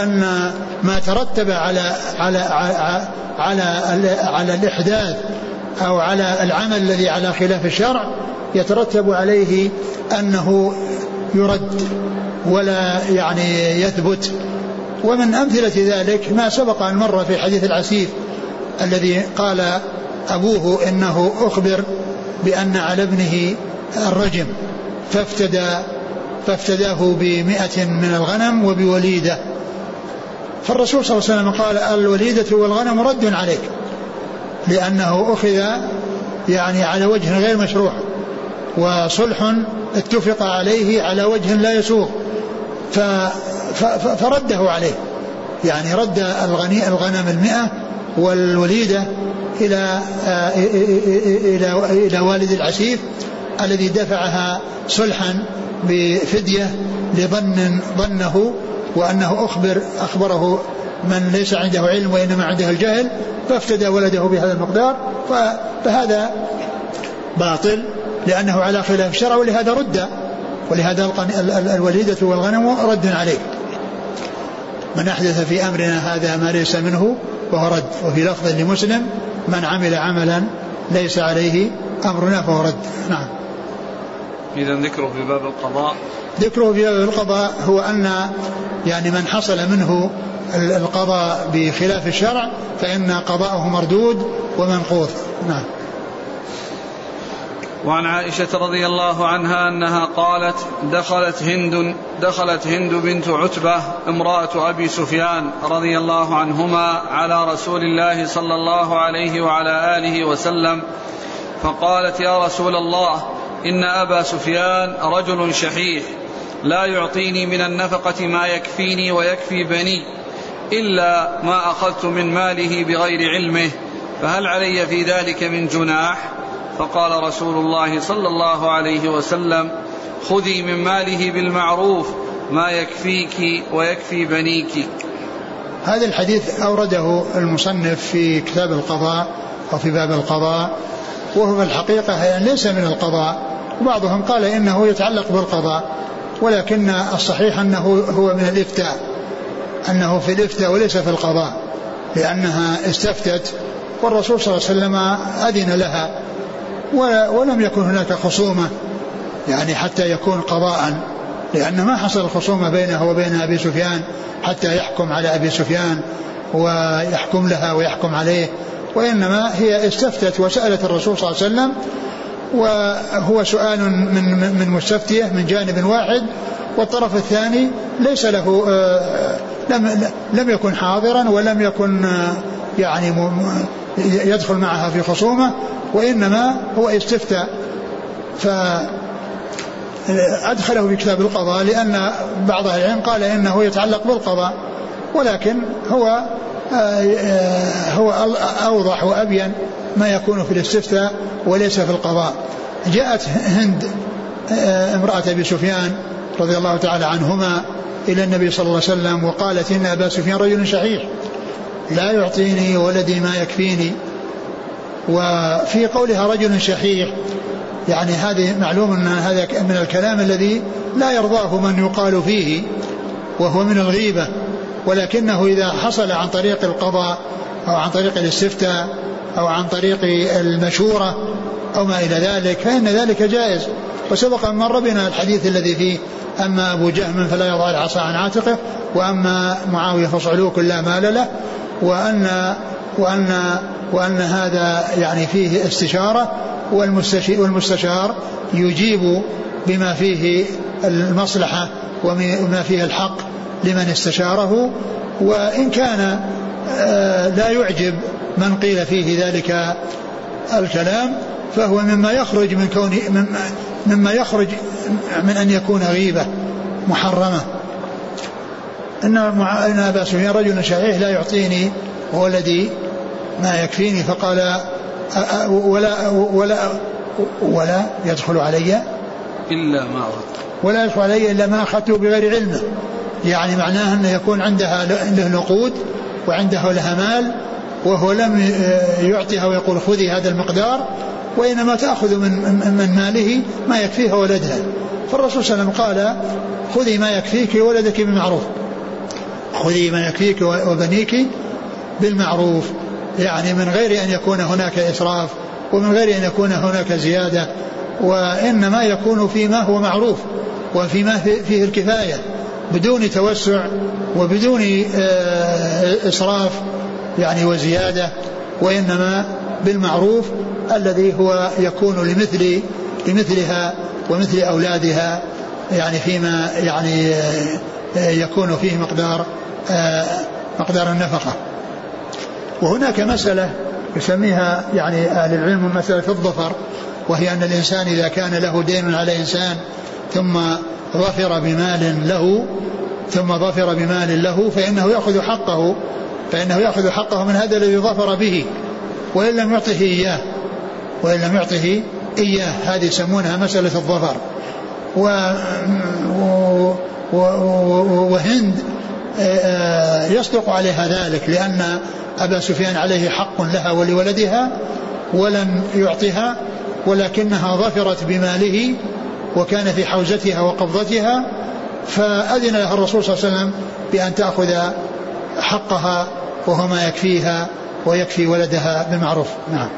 أن ما ترتب على على على على الإحداث أو على العمل الذي على خلاف الشرع يترتب عليه أنه يرد ولا يعني يثبت. ومن أمثلة ذلك ما سبق أن مر في حديث العسيف الذي قال أبوه إنه أخبر بأن على ابنه الرجم فافتدى فافتداه بمئة من الغنم وبوليدة. فالرسول صلى الله عليه وسلم قال الوليدة والغنم رد عليك. لأنه أخذ يعني على وجه غير مشروع وصلح اتفق عليه على وجه لا يسوغ فرده عليه. يعني رد الغني الغنم المئة والوليدة إلى إلى إلى والد العسيف الذي دفعها صلحا بفدية لظن ظنه وأنه أخبر أخبره من ليس عنده علم وإنما عنده الجهل فافتدى ولده بهذا المقدار فهذا باطل لأنه على خلاف الشرع ولهذا رد ولهذا الوليدة والغنم رد عليه. من أحدث في أمرنا هذا ما ليس منه فهو رد وفي لفظ لمسلم من عمل عملا ليس عليه أمرنا فهو رد. نعم. إذا ذكره في باب القضاء. ذكره في باب القضاء هو أن يعني من حصل منه القضاء بخلاف الشرع فإن قضاءه مردود ومنقوض نعم. وعن عائشة رضي الله عنها أنها قالت دخلت هند دخلت هند بنت عتبة امرأة أبي سفيان رضي الله عنهما على رسول الله صلى الله عليه وعلى آله وسلم فقالت يا رسول الله إن أبا سفيان رجل شحيح لا يعطيني من النفقة ما يكفيني ويكفي بني. إلا ما أخذت من ماله بغير علمه فهل علي في ذلك من جناح؟ فقال رسول الله صلى الله عليه وسلم خذي من ماله بالمعروف ما يكفيك ويكفي بنيك. هذا الحديث أورده المصنف في كتاب القضاء أو في باب القضاء وهو في الحقيقة يعني ليس من القضاء. وبعضهم قال إنه يتعلق بالقضاء ولكن الصحيح أنه هو من الإفتاء. أنه في الإفتاء وليس في القضاء لأنها استفتت والرسول صلى الله عليه وسلم أذن لها ولم يكن هناك خصومة يعني حتى يكون قضاء لأن ما حصل الخصومة بينه وبين أبي سفيان حتى يحكم على أبي سفيان ويحكم لها ويحكم عليه وإنما هي استفتت وسألت الرسول صلى الله عليه وسلم وهو سؤال من من مستفتية من جانب واحد والطرف الثاني ليس له آه، لم لم يكن حاضرا ولم يكن آه، يعني يدخل معها في خصومة وإنما هو استفتى ف أدخله في كتاب القضاء لأن بعض أهل العلم قال إنه يتعلق بالقضاء ولكن هو آه، هو أوضح وأبين ما يكون في الاستفتاء وليس في القضاء. جاءت هند آه، امرأة أبي سفيان رضي الله تعالى عنهما إلى النبي صلى الله عليه وسلم وقالت إن أبا سفيان رجل شحيح. لا يعطيني ولدي ما يكفيني. وفي قولها رجل شحيح يعني هذه معلوم أن هذا من الكلام الذي لا يرضاه من يقال فيه وهو من الغيبة. ولكنه إذا حصل عن طريق القضاء أو عن طريق الاستفتاء أو عن طريق المشورة أو ما إلى ذلك فإن ذلك جائز. وسبق أن مر بنا الحديث الذي فيه أما أبو جهم فلا يضع العصا عن عاتقه وأما معاوية فصعلوك لا مال له وأن وأن وأن هذا يعني فيه استشارة والمستشار يجيب بما فيه المصلحة وما فيه الحق لمن استشاره وإن كان آه، لا يعجب من قيل فيه ذلك الكلام فهو مما يخرج من كون مما يخرج من أن يكون غيبة محرمة. إن إن أبا سفيان رجل شحيح لا يعطيني ولدي ما يكفيني فقال ولا ولا ولا يدخل علي إلا ما أردت. ولا يدخل علي إلا ما أخذته بغير علمه. يعني معناه أنه يكون عندها له نقود وعنده لها مال وهو لم يعطيها ويقول خذي هذا المقدار وإنما تأخذ من, من ماله ما يكفيها ولدها فالرسول صلى الله عليه وسلم قال خذي ما يكفيك ولدك بالمعروف. خذي ما يكفيك وبنيك بالمعروف. يعني من غير أن يكون هناك إسراف ومن غير أن يكون هناك زيادة وإنما يكون فيما هو معروف وفيما فيه الكفاية بدون توسع وبدون آه، إسراف يعني وزيادة وإنما بالمعروف الذي هو يكون لمثل لمثلها ومثل أولادها يعني فيما يعني آه، يكون فيه مقدار آه، مقدار النفقة. وهناك مسألة يسميها يعني أهل العلم مسألة الظفر وهي أن الإنسان إذا كان له دين على إنسان ثم ظفر بمال له ثم ظفر بمال له فإنه يأخذ حقه فإنه يأخذ حقه من هذا الذي ظفر به وإن لم يعطه إياه وإن لم يعطه إياه. هذه يسمونها مسألة الظفر. و وهند آه، يصدق عليها ذلك لأن أبا سفيان عليه حق لها ولولدها ولم يعطها ولكنها ظفرت بماله وكان في حوزتها وقبضتها فأذن لها الرسول صلى الله عليه وسلم بأن تأخذ حقها وهو ما يكفيها ويكفي ولدها بالمعروف. نعم.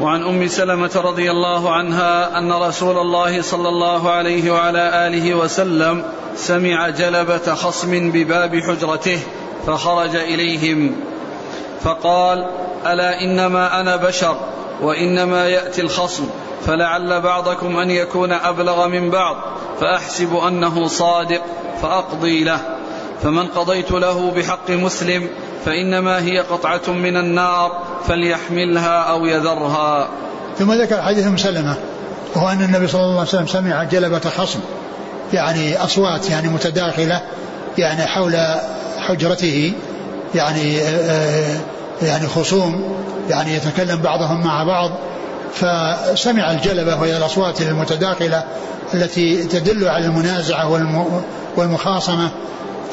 وعن أم سلمة رضي الله عنها أن رسول الله صلى الله عليه وعلى آله وسلم سمع جلبة خصم بباب حجرته فخرج إليهم. فقال ألا إنما أنا بشر وإنما يأتي الخصم فلعل بعضكم أن يكون أبلغ من بعض فأحسب أنه صادق فأقضي له. فمن قضيت له بحق مسلم فإنما هي قطعة من النار فليحملها أو يذرها. ثم ذكر حديث مسلمه وهو أن النبي صلى الله عليه وسلم سمع جلبة خصم يعني أصوات يعني متداخلة يعني حول حجرته يعني آه، يعني خصوم يعني يتكلم بعضهم مع بعض فسمع الجلبة وهي الأصوات المتداخلة التي تدل على المنازعة والمخاصمة.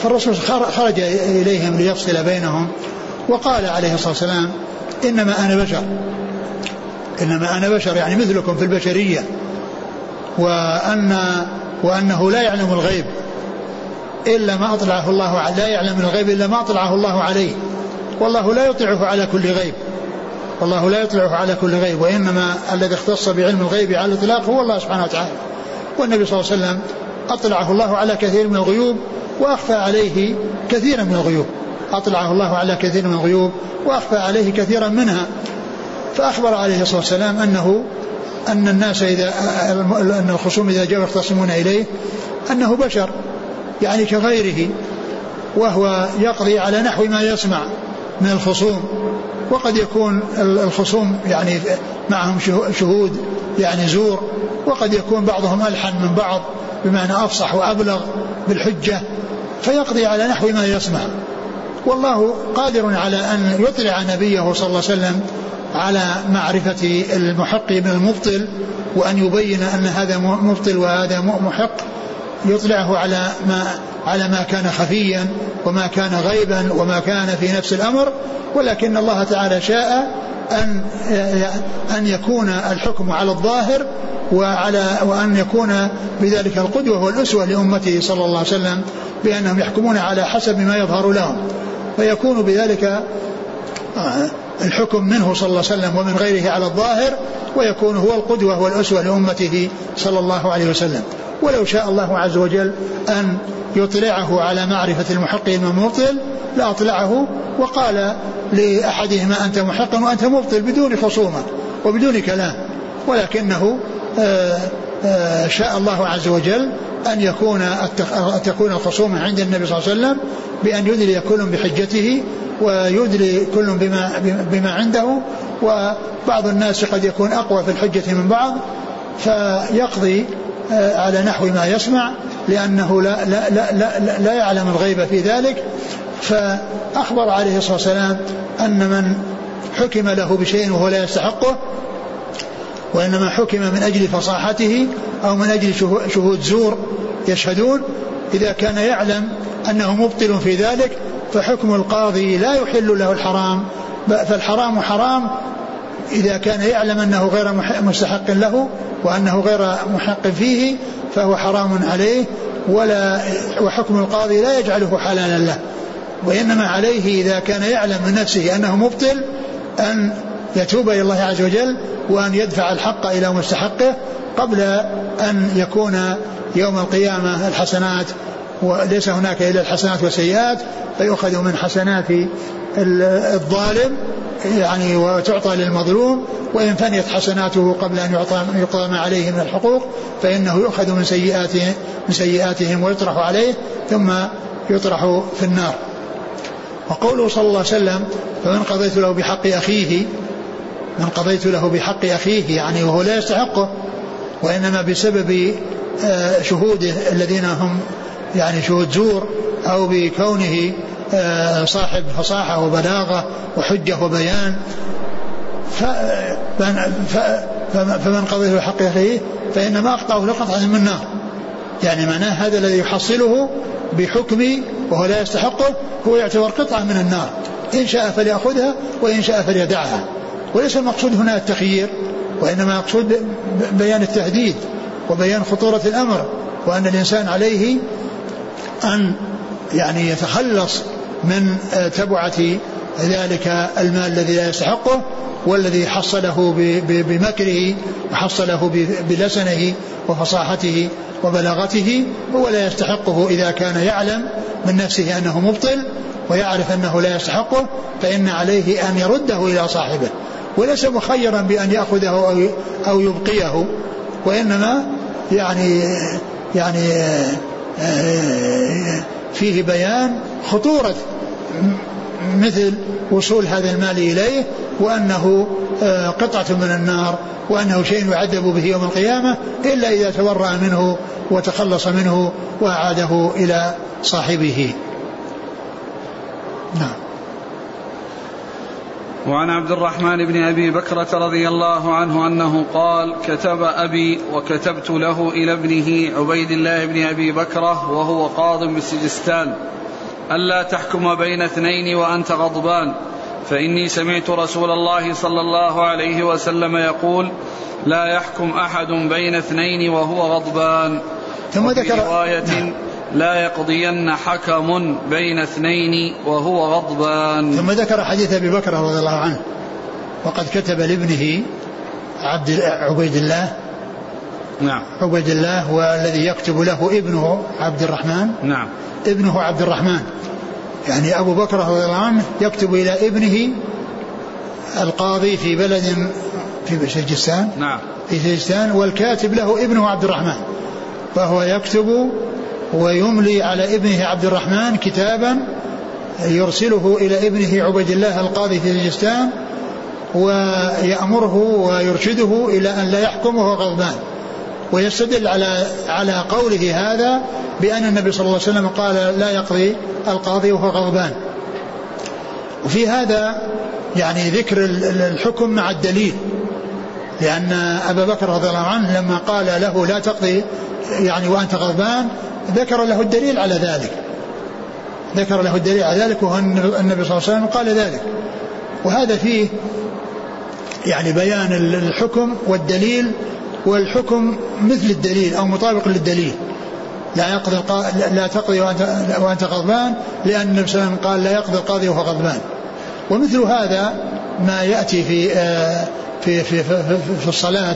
فالرسول خرج إليهم ليفصل بينهم وقال عليه الصلاة والسلام إنما أنا بشر. إنما أنا بشر يعني مثلكم في البشرية. وأن وأنه لا يعلم الغيب إلا ما أطلعه الله لا يعلم الغيب إلا ما أطلعه الله عليه. والله لا يطلعه على كل غيب. والله لا يطلعه على كل غيب وإنما الذي اختص بعلم الغيب على الإطلاق هو الله سبحانه وتعالى. والنبي صلى الله عليه وسلم أطلعه الله على كثير من الغيوب وأخفى عليه كثيرا من الغيوب. أطلعه الله على كثير من الغيوب وأخفى عليه كثيرا منها. فأخبر عليه الصلاة والسلام أنه أن الناس إذا أن الخصوم إذا جاءوا يختصمون إليه أنه بشر يعني كغيره وهو يقضي على نحو ما يسمع من الخصوم. وقد يكون الخصوم يعني معهم شهود يعني زور. وقد يكون بعضهم ألحن من بعض. بمعنى أفصح وأبلغ بالحجة فيقضي على نحو ما يسمع والله قادر على أن يطلع نبيه صلى الله عليه وسلم على معرفة المحق من المبطل وأن يبين أن هذا مبطل وهذا محق. يطلعه على ما على ما كان خفيا وما كان غيبا وما كان في نفس الأمر ولكن الله تعالى شاء أن أن يكون الحكم على الظاهر وعلى وأن يكون بذلك القدوة والأسوة لأمته صلى الله عليه وسلم بأنهم يحكمون على حسب ما يظهر لهم. فيكون بذلك آه، الحكم منه صلى الله عليه وسلم ومن غيره على الظاهر ويكون هو القدوة والأسوة لأمته صلى الله عليه وسلم. ولو شاء الله عز وجل أن يطلعه على معرفة المحق المبطل لأطلعه وقال لأحدهما أنت محق وأنت مبطل بدون خصومة وبدون كلام. ولكنه آه، آه، شاء الله عز وجل أن يكون تكون الخصومة عند النبي صلى الله عليه وسلم بأن يدلي كل بحجته ويدلي كل بما, بما عنده وبعض الناس قد يكون أقوى في الحجة من بعض فيقضي آه، على نحو ما يسمع لأنه لا, لا, لا, لا, لا يعلم الغيب في ذلك. فأخبر عليه الصلاة والسلام أن من حكم له بشيء وهو لا يستحقه وإنما حكم من أجل فصاحته أو من أجل شهود زور يشهدون إذا كان يعلم أنه مبطل في ذلك فحكم القاضي لا يحل له الحرام فالحرام حرام إذا كان يعلم أنه غير مستحق له وأنه غير محق فيه فهو حرام عليه ولا وحكم القاضي لا يجعله حلالا له. وإنما عليه إذا كان يعلم من نفسه أنه مبطل أن يتوب إلى الله عز وجل وأن يدفع الحق إلى مستحقه قبل أن يكون يوم القيامة الحسنات وليس هناك إلا الحسنات والسيئات فيؤخذ من حسنات الظالم يعني وتعطى للمظلوم وإن فنيت حسناته قبل أن يعطى يقام عليه من الحقوق فإنه يؤخذ من سيئاته من سيئاتهم ويطرح عليه ثم يطرح في النار. وقوله صلى الله عليه وسلم فمن قضيت له بحق أخيه من قضيت له بحق أخيه يعني وهو لا يستحقه وإنما بسبب آه، شهوده الذين هم يعني شهود زور أو بكونه آه، صاحب فصاحة وبلاغة وحجة وبيان. فمن بحق أخيه فإنما أقطعه لقطعة من نار يعني معناه هذا الذي يحصله بحكمي وهو لا يستحقه هو يعتبر قطعة من النار. إن شاء فليأخذها وإن شاء فليدعها. وليس المقصود هنا التخيير وإنما المقصود بيان التهديد وبيان خطورة الأمر وأن الإنسان عليه أن يعني يتخلص من تبعة ذلك المال الذي لا يستحقه والذي حصله بمكره وحصله بلسنه وفصاحته وبلاغته هو لا يستحقه إذا كان يعلم من نفسه أنه مبطل ويعرف أنه لا يستحقه فإن عليه أن يرده إلى صاحبه. وليس مخيرا بأن يأخذه أو يبقيه وإنما يعني يعني فيه بيان خطورة مثل وصول هذا المال إليه وأنه قطعة من النار وأنه شيء يعذب به يوم القيامة إلا إذا تورع منه وتخلص منه وأعاده إلى صاحبه. نعم. وعن عبد الرحمن بن أبي بكرة رضي الله عنه أنه قال كتب أبي وكتبت له إلى ابنه عبيد الله بن أبي بكرة وهو قاض بالسجستان ألا تحكم بين اثنين وأنت غضبان. فإني سمعت رسول الله صلى الله عليه وسلم يقول لا يحكم أحد بين اثنين وهو غضبان. ثم ذكر رواية لا يقضين حكم بين اثنين وهو غضبان. ثم ذكر حديث أبي بكر رضي الله عنه وقد كتب لابنه عبد عبيد الله نعم. عبيد الله والذي يكتب له ابنه عبد الرحمن. نعم. ابنه عبد الرحمن. يعني أبو بكر رضي الله عنه يكتب إلى ابنه القاضي في بلد في سجستان. نعم. في سجستان والكاتب له ابنه عبد الرحمن فهو يكتب ويملي على ابنه عبد الرحمن كتابا يرسله إلى ابنه عبيد الله القاضي في سجستان ويأمره ويرشده إلى أن لا يحكم وهو غضبان. ويستدل على على قوله هذا بأن النبي صلى الله عليه وسلم قال لا يقضي القاضي وهو غضبان. وفي هذا يعني ذكر الحكم مع الدليل لأن أبا بكر رضي الله عنه لما قال له لا تقضي يعني وأنت غضبان ذكر له الدليل على ذلك. ذكر له الدليل على ذلك وهو النبي صلى الله عليه وسلم قال ذلك. وهذا فيه يعني بيان الحكم والدليل والحكم مثل الدليل أو مطابق للدليل. لا يقضي لا تقضي وانت وأنت غضبان لأن النبي صلى الله عليه وسلم قال لا يقضي القاضي وهو غضبان. ومثل هذا ما يأتي في في في في, في الصلاة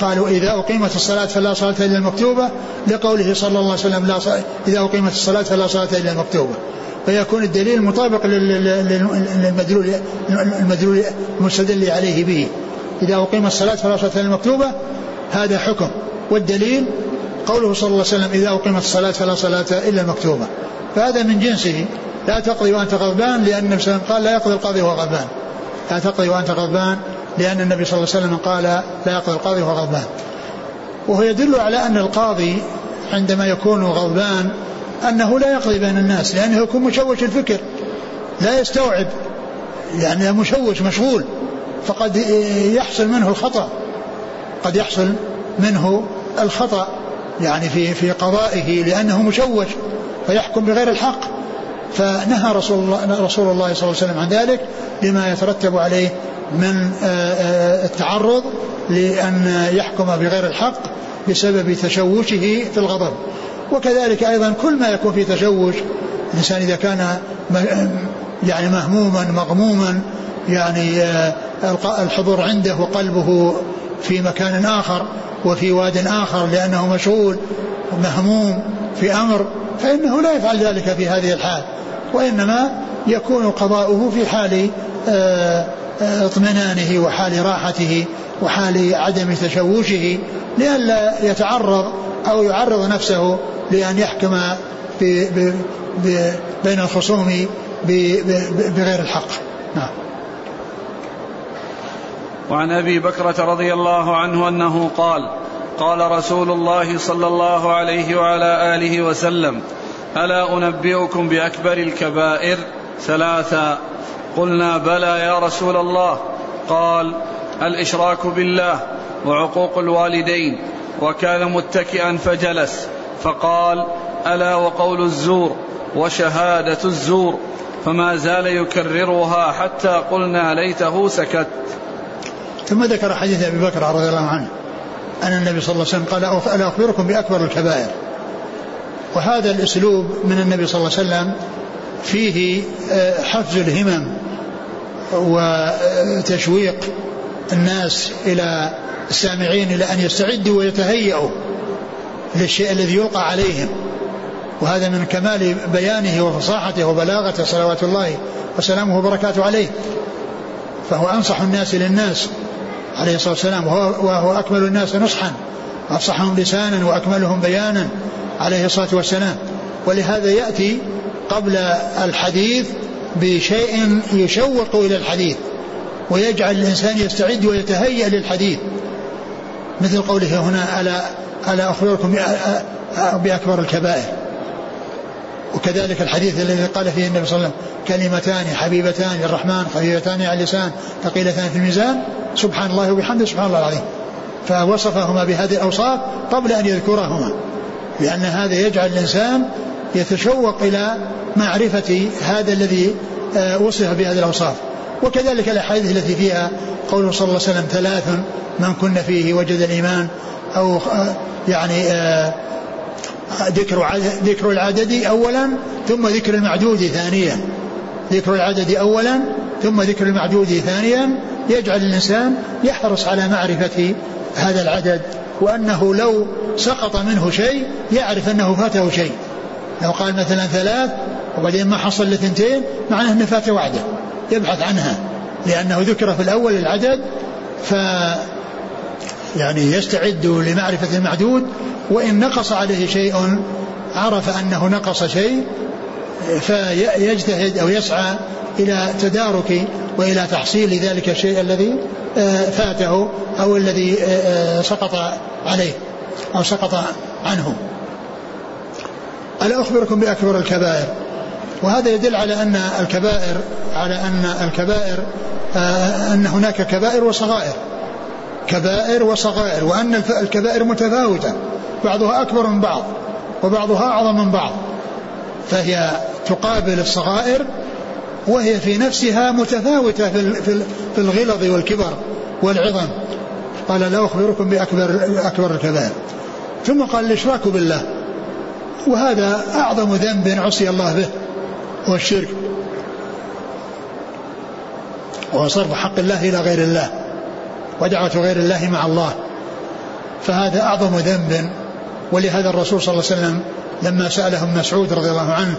قالوا إذا أقيمت الصلاة فلا صلاة إلا المكتوبة لقوله صلى الله عليه وسلم لا إذا أقيمت الصلاة فلا صلاة إلا المكتوبة. فيكون الدليل مطابق للمدلول المدلول المستدل عليه به. إذا أقيمت الصلاة فلا صلاة إلا المكتوبة هذا حكم. والدليل قوله صلى الله عليه وسلم إذا أقيمت الصلاة فلا صلاة إلا المكتوبة. فهذا من جنسه. لا تقضي وأنت غضبان لأن النبي صلى الله عليه وسلم قال لا يقضي القاضي وهو غضبان. لا تقضي وأنت غضبان لأن النبي صلى الله عليه وسلم قال لا يقضي القاضي وهو غضبان. وهو يدل على أن القاضي عندما يكون غضبان أنه لا يقضي بين الناس لأنه يكون مشوش الفكر لا يستوعب يعني مشوش مشغول فقد يحصل منه الخطأ قد يحصل منه الخطأ يعني في في قضائه لأنه مشوش فيحكم بغير الحق. فنهى رسول الله رسول الله صلى الله عليه وسلم عن ذلك لما يترتب عليه من آه، آه، التعرض لأن يحكم بغير الحق بسبب تشوشه في الغضب. وكذلك أيضا كل ما يكون في تشوش الإنسان إذا كان يعني مهموما مغموما يعني آه، الحضور عنده وقلبه في مكان آخر وفي واد آخر لأنه مشغول مهموم في أمر فإنه لا يفعل ذلك في هذه الحال وإنما يكون قضاؤه في حال اطمئنانه وحال راحته وحال عدم تشوشه لئلا يتعرض أو يعرض نفسه لأن يحكم بين الخصوم بغير الحق. نعم. وعن أبي بكرة رضي الله عنه أنه قال قال رسول الله صلى الله عليه وعلى آله وسلم ألا أنبئكم بأكبر الكبائر؟ ثلاثا قلنا بلى يا رسول الله. قال الإشراك بالله وعقوق الوالدين وكان متكئا فجلس. فقال ألا وقول الزور وشهادة الزور؟ فما زال يكررها حتى قلنا ليته سكت. ثم ذكر حديث أبي بكر رضي الله عنه أن النبي صلى الله عليه وسلم قال ألا أخبركم بأكبر الكبائر. وهذا الأسلوب من النبي صلى الله عليه وسلم فيه آه، حفز الهمم وتشويق الناس إلى السامعين إلى أن يستعدوا ويتهيأوا للشيء الذي يلقى عليهم. وهذا من كمال بيانه وفصاحته وبلاغته صلوات الله وسلامه وبركاته عليه. فهو أنصح الناس للناس عليه الصلاة والسلام وهو, أكمل الناس نصحا. وأفصحهم لسانا وأكملهم بيانا عليه الصلاة والسلام. ولهذا يأتي قبل الحديث بشيء يشوق إلى الحديث ويجعل الإنسان يستعد ويتهيأ للحديث. مثل قوله هنا ألا ألا أخبركم بأكبر الكبائر؟ وكذلك الحديث الذي قال فيه النبي صلى الله عليه وسلم كلمتان حبيبتان للرحمن خفيفتان على اللسان ثقيلتان في الميزان سبحان الله وبحمده سبحان الله العظيم. فوصفهما بهذه الأوصاف قبل أن يذكرهما لأن هذا يجعل الإنسان يتشوق إلى معرفة هذا الذي آه، وصف بهذه الأوصاف. وكذلك الأحاديث التي فيها قوله صلى الله عليه وسلم ثلاث من كن فيه وجد الإيمان أو آه، يعني آه، ذكر ذكر العدد أولا ثم ذكر المعدود ثانيا. ذكر العدد أولا ثم ذكر المعدود ثانيا. يجعل الإنسان يحرص على معرفة هذا العدد وأنه لو سقط منه شيء يعرف أنه فاته شيء. لو قال مثلا ثلاث وبعدين ما حصل لثنتين معناه أنه فاته واحدة يبحث عنها. لأنه ذكر في الأول العدد ف يعني يستعد لمعرفة المعدود وإن نقص عليه شيء عرف أنه نقص شيء فيجتهد أو يسعى إلى تدارك وإلى تحصيل ذلك الشيء الذي آه، فاته أو الذي آه، آه، سقط عليه أو سقط عنه. ألا أخبركم بأكبر الكبائر؟ وهذا يدل على أن الكبائر على أن الكبائر أن هناك كبائر وصغائر. كبائر وصغائر وأن الكبائر متفاوتة بعضها أكبر من بعض وبعضها أعظم من بعض. فهي تقابل الصغائر وهي في نفسها متفاوتة في الغلظ والكبر والعظم. قال لا أخبركم بأكبر أكبر الكبائر. ثم قال الإشراك بالله. وهذا أعظم ذنب عصي الله به هو الشرك. وهو صرف حق الله إلى غير الله. ودعوة غير الله مع الله. فهذا أعظم ذنب. ولهذا الرسول صلى الله عليه وسلم لما سأله مسعود رضي الله عنه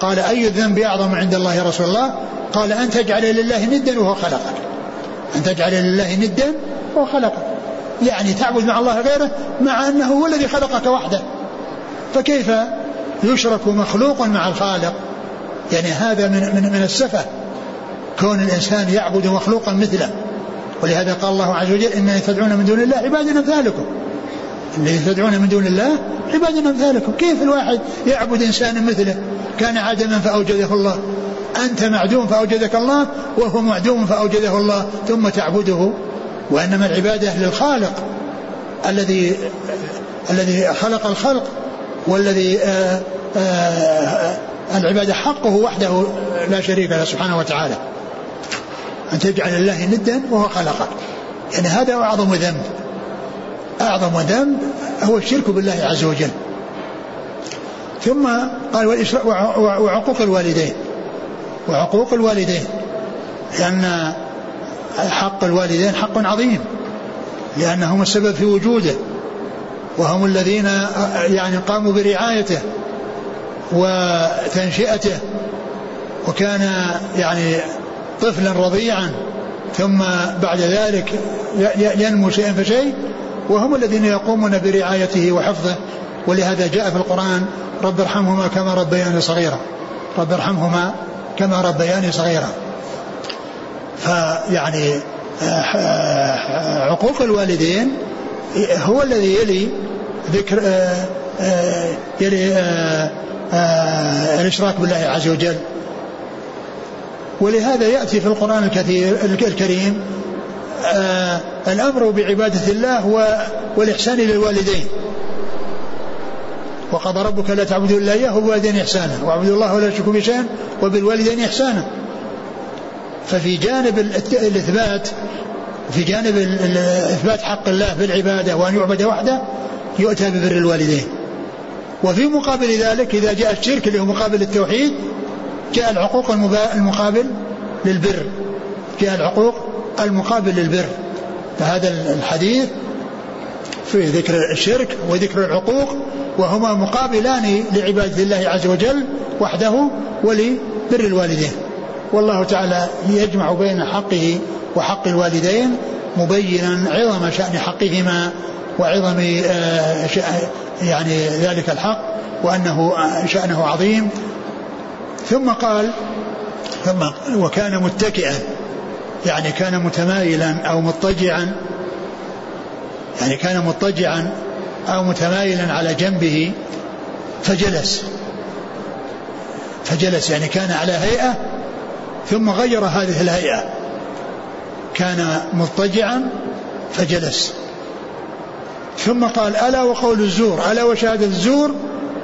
قال أي الذنب أعظم عند الله يا رسول الله؟ قال أن تجعل لله ندا وهو خلقك. أن تجعل لله ندا وهو خلقك. يعني تعبد مع الله غيره مع أنه هو الذي خلقك وحده. فكيف يشرك مخلوق مع الخالق؟ يعني هذا من من من السفه. كون الإنسان يعبد مخلوقا مثله. ولهذا قال الله عز وجل انني تدعون من دون الله عبادا أمثالكم. الذي تدعون من دون الله عبادا أمثالكم. كيف الواحد يعبد إنسانا مثله؟ كان عدما فأوجده الله. أنت معدوم فأوجدك الله وهو معدوم فأوجده الله. ثم تعبده. وإنما العباده للخالق الذي الذي خلق الخلق والذي آآ آه، آآ آه، العباده حقه وحده لا شريك له سبحانه وتعالى. أن تجعل الله ندا وهو خلقك. يعني هذا أعظم ذنب. أعظم ذنب هو الشرك بالله عز وجل. ثم قال وعقوق الوالدين. وعقوق الوالدين. لأن حق الوالدين حق عظيم. لأنهم السبب في وجوده. وهم الذين يعني قاموا برعايته وتنشئته. وكان يعني طفلا رضيعا ثم بعد ذلك ينمو شيئا فشيء وهم الذين يقومون برعايته وحفظه. ولهذا جاء في القرآن رب ارحمهما كما ربياني صغيرا. رب ارحمهما كما ربياني صغيرا. فيعني عقوق الوالدين هو الذي يلي ذكر يلي الإشراك بالله عز وجل. ولهذا يأتي في القرآن الكثير الكريم آه الأمر بعبادة الله والإحسان للوالدين. وقضى ربك لا تعبدوا إلا إياه وبالوالدين إحسانا. واعبدوا الله ولا تشركوا به شيئا وبالوالدين إحسانا. ففي جانب الإثبات في جانب إثبات حق الله بالعبادة وأن يعبد وحده يؤتى ببر الوالدين. وفي مقابل ذلك إذا جاء الشرك اللي هو مقابل التوحيد جاء العقوق المقابل للبر. جاء العقوق المقابل للبر. فهذا الحديث في ذكر الشرك وذكر العقوق وهما مقابلان لعبادة الله عز وجل وحده ولبر الوالدين. والله تعالى يجمع بين حقه وحق الوالدين مبينا عظم شأن حقهما وعظم آه، يعني ذلك الحق وأنه شأنه عظيم ثم قال ثم وكان متكئا يعني كان متمايلا أو مضطجعا يعني كان مضطجعا أو متمايلا على جنبه فجلس فجلس يعني كان على هيئة ثم غير هذه الهيئة كان مضطجعا فجلس. ثم قال ألا وقول الزور ألا وشهادة الزور؟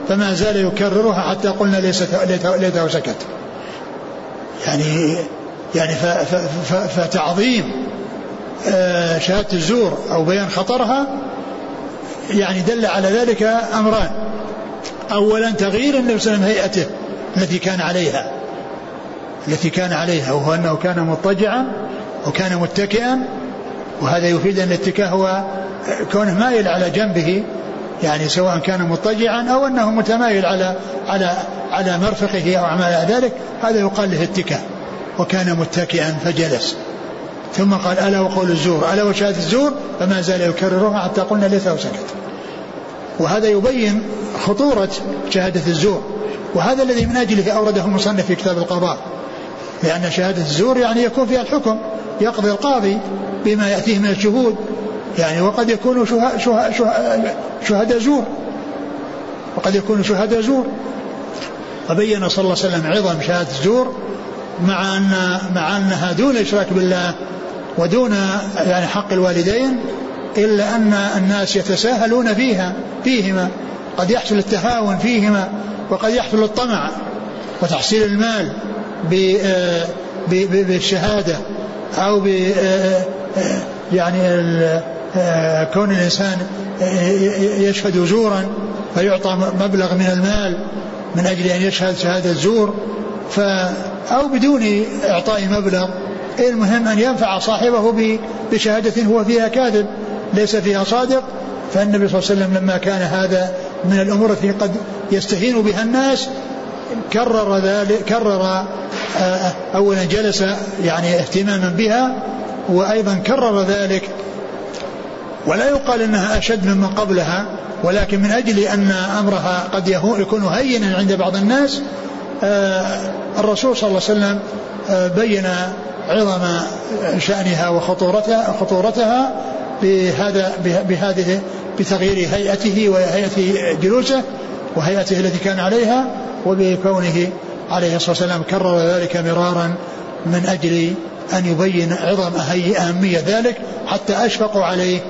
فما زال يكررها حتى قلنا ليس ليته سكت. يعني يعني فتعظيم آه، شهادة الزور أو بيان خطرها يعني دل على ذلك أمران. أولا تغيير النبي صلى الله عليه وسلم هيئته التي كان عليها التي كان عليها وهو أنه كان مضطجعا وكان متكئا وهذا يفيد أن الاتكاء هو كونه مايل على جنبه يعني سواء كان مضطجعا أو أنه متمايل على على على مرفقه أو على ذلك هذا يقال له اتكاء وكان متكئا فجلس. ثم قال ألا وقول الزور؟ ألا وشهادة الزور؟ فما زال يكررها حتى قلنا ليس وسكت وهذا يبين خطورة شهادة الزور. وهذا الذي من أجله أورده المصنف في كتاب القضاء. لأن شهادة الزور يعني يكون فيها الحكم يقضي القاضي بما يأتيه من الشهود يعني وقد يكون شهداء زور. وقد يكون شهداء زور. فبين صلى الله عليه وسلم عظم شهادة الزور مع أن مع أنها دون إشراك بالله ودون يعني حق الوالدين إلا أن الناس يتساهلون فيها فيهما. قد يحصل التهاون فيهما وقد يحصل الطمع وتحصيل المال آه، بالشهادة أو ب آه، آه، يعني كون الإنسان يشهد زورا فيعطى مبلغ من المال من أجل أن يشهد شهادة زور ف أو بدون إعطاء مبلغ. المهم أن ينفع صاحبه بشهادة هو فيها كاذب ليس فيها صادق. فالنبي صلى الله عليه وسلم لما كان هذا من الأمور التي قد يستهين بها الناس كرر ذلك كرر آه، أولا جلس يعني اهتماما بها وأيضا كرر ذلك ولا يقال إنها أشد مما قبلها ولكن من أجل أن أمرها قد يكون هينا عند بعض الناس آه، الرسول صلى الله عليه وسلم آه، بين عظم شأنها وخطورتها خطورتها بهذا بهذه بتغيير هيئته وهيئة جلوسه وهيئته التي كان عليها وبكونه عليه الصلاة والسلام كرر ذلك مرارا من أجل أن يبين عظم أهمية ذلك حتى أشفقوا عليه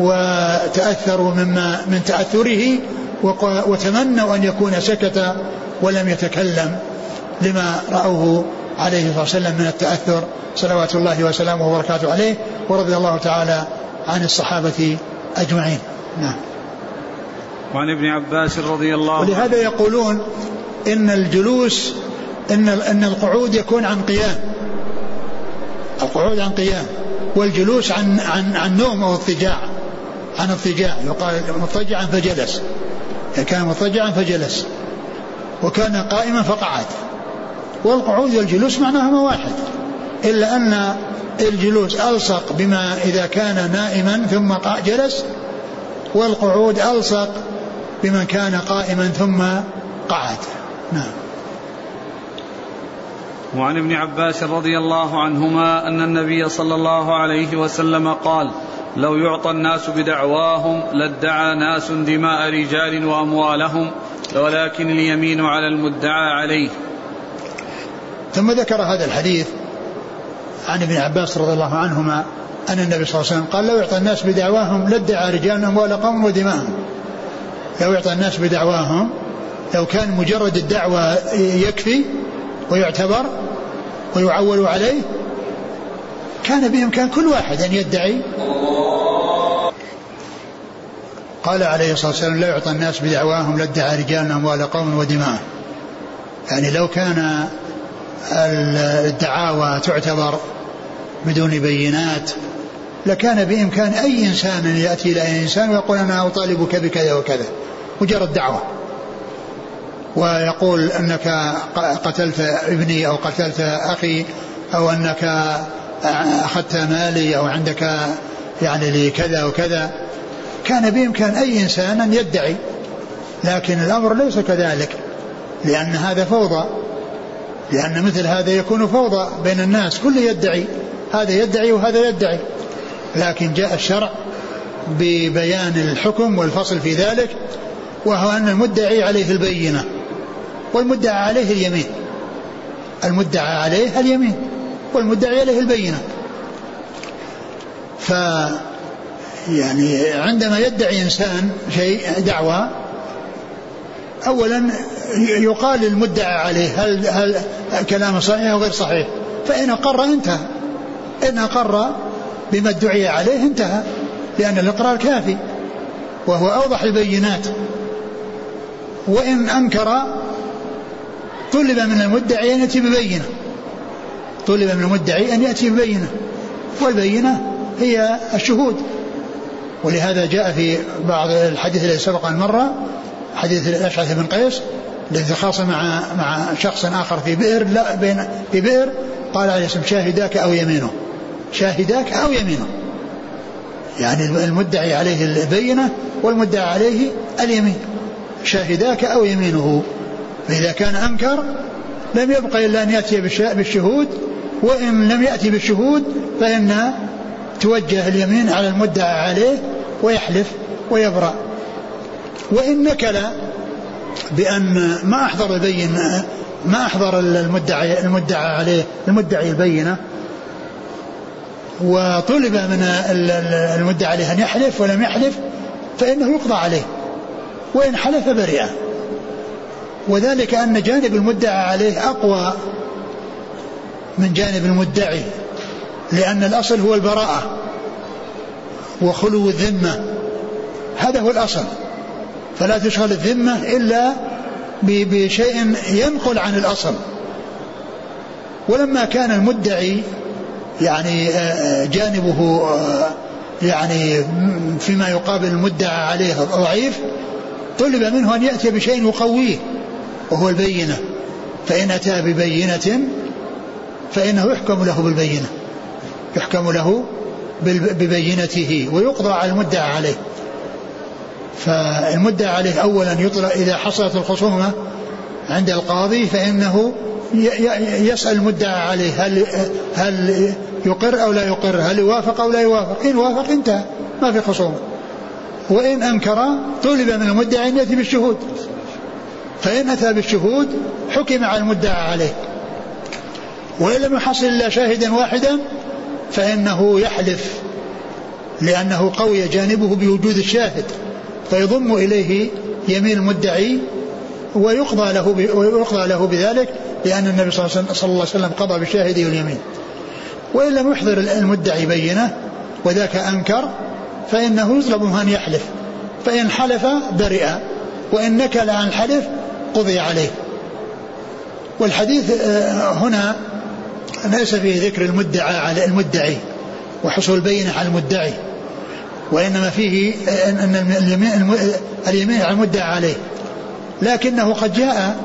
وتأثروا مما من تأثره وتمنوا أن يكون سكت ولم يتكلم لما رأوه عليه الصلاة والسلام من التأثر. صلوات الله وسلامه وبركاته عليه. ورضي الله تعالى عن الصحابة أجمعين. نعم. وعن ابن عباس رضي الله ولهذا يقولون إن الجلوس إن إن القعود يكون عن قيام. القعود عن قيام. والجلوس عن عن عن نوم أو اضطجاع عن اضطجاع يقال مضطجعا فجلس. كان مضطجعا فجلس. وكان قائما فقعد. والقعود والجلوس معناهما واحد إلا أن الجلوس ألصق بما إذا كان نائما ثم جلس. والقعود ألصق بمن كان قائما ثم قعد. نعم. وعن ابن عباس رضي الله عنهما أن النبي صلى الله عليه وسلم قال لو يعطى الناس بدعواهم لادعى ناس دماء رجال وأموالهم ولكن اليمين على المدعى عليه. ثم ذكر هذا الحديث عن ابن عباس رضي الله عنهما أن النبي صلى الله عليه وسلم قال لو يعطى الناس بدعواهم لادعى رجال أموال قوم ودماءهم. لو يعطى الناس بدعواهم لو كان مجرد الدعوة يكفي ويعتبر ويعول عليه كان بإمكان كل واحد أن يدعي. قال عليه الصلاة والسلام لا يعطى الناس بدعواهم لادعى رجال أموال قوم ودماء يعني لو كان الدعاوى تعتبر بدون بينات لكان بإمكان أي إنسان أن يأتي إلى أي إنسان ويقول أنا أطالبك بكذا وكذا. مجرد دعوة. ويقول أنك قتلت ابني أو قتلت أخي أو أنك أخذت مالي أو عندك يعني لكذا وكذا. كان بإمكان أي إنسان أن يدعي لكن الأمر ليس كذلك لأن هذا فوضى لأن مثل هذا يكون فوضى بين الناس كل يدعي هذا يدعي وهذا يدعي. لكن جاء الشرع ببيان الحكم والفصل في ذلك وهو أن المدعي عليه البينة والمدعى عليه اليمين. المدعى عليه اليمين. والمدعي عليه البينة. ف يعني عندما يدعي إنسان شيء دعوة أولا يقال للمدعى عليه هل هل كلامه صحيح أو غير صحيح. فإن أقر انتهى. إن أقر بما ادعي عليه انتهى لأن الإقرار كافي وهو أوضح البينات. وإن أنكر طلب من المدعي أن يأتي ببينة. طلب من المدعي أن يأتي ببينة والبينة هي الشهود. ولهذا جاء في بعض الحديث الذي سبق أن مر حديث الأشعث بن قيس الذي تخاصم مع مع شخص آخر في بئر لا بين في بئر قال عليه السلام شاهداك أو يمينه؟ شاهداك أو يمينه؟ يعني المدعي عليه البينة والمدعي عليه اليمين. شاهداك أو يمينه؟ فإذا كان أنكر لم يبقى إلا أن يأتي بالشهود وإن لم يأتي بالشهود فإن توجه اليمين على المدعى عليه ويحلف ويبرأ. وإن نكل بأن ما أحضر البين ما أحضر المدعي المدعى عليه المدعي البينة وطلب من المدعى عليه أن يحلف ولم يحلف فإنه يقضى عليه وإن حلف برئ. وذلك أن جانب المدعى عليه أقوى من جانب المدعي لأن الأصل هو البراءة وخلو الذمة. هذا هو الأصل. فلا تشغل الذمة إلا بشيء ينقل عن الأصل. ولما كان المدعي يعني آه، آه، جانبه آه، يعني فيما يقابل المدعى عليه ضعيف طلب منه أن يأتي بشيء يقويه وهو البينة. فإن أتى ببينة فإنه يحكم له بالبينة يحكم له ببينته ويقضى على المدعى عليه. فالمدعى عليه أولا يطلع إذا حصلت الخصومة عند القاضي فإنه يسأل المدعى عليه هل هل يقر أو لا يقر هل يوافق أو لا يوافق. إن وافق انتهى ما في خصومة. وإن أنكر طلب من المدعي أن يأتي بالشهود. فإن أتى بالشهود حكم على المدعى عليه. وإن لم يحصل إلا شاهدا واحدا فإنه يحلف لأنه قوي جانبه بوجود الشاهد فيضم إليه يمين المدعي ويقضى له ويقضى له بذلك لأن النبي صلى الله عليه وسلم قضى بشاهده اليمين وإن لم يحضر المدعي بينة وذاك أنكر فإنه يطلب منه أن يحلف فإن حلف برئ وإن نكل عن الحلف قضي عليه. والحديث آه، هنا ليس فيه ذكر المدعى على المدعي وحصول البينة على المدعي؟ وإنما فيه أن اليمين على المدعى عليه. لكنه قد جاء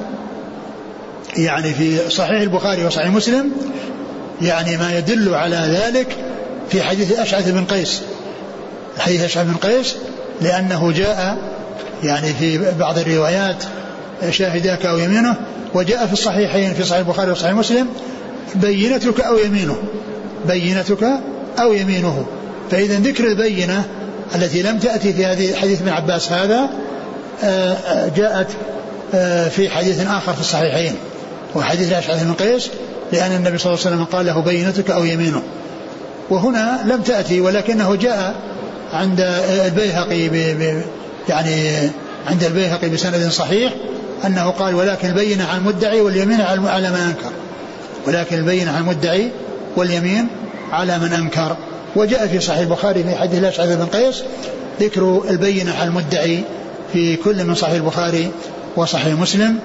يعني في صحيح البخاري وصحيح مسلم يعني ما يدل على ذلك في حديث أشعث بن قيس. حديث أشعث بن قيس لأنه جاء يعني في بعض الروايات شاهداك أو يمينه وجاء في الصحيحين في صحيح البخاري وصحيح مسلم بينتك أو يمينه. بينتك أو يمينه. فإذا ذكر البينة التي لم تأتي في هذه حديث ابن عباس هذا آه، آه، جاءت آه، في حديث آخر في الصحيحين. وحديث الأشعث بن قيس لأن النبي صلى الله عليه وسلم قال له بينتك أو يمينه. وهنا لم تأتي ولكنه جاء عند البيهقي يعني عند البيهقي بسند صحيح أنه قال ولكن البينة على المدعي واليمين على من أنكر ولكن البينة على المدعي واليمين على من أنكر. وجاء في صحيح البخاري في حديث الأشعث بن قيس ذكر البينة على المدعي في كل من صحيح البخاري وصحيح مسلم.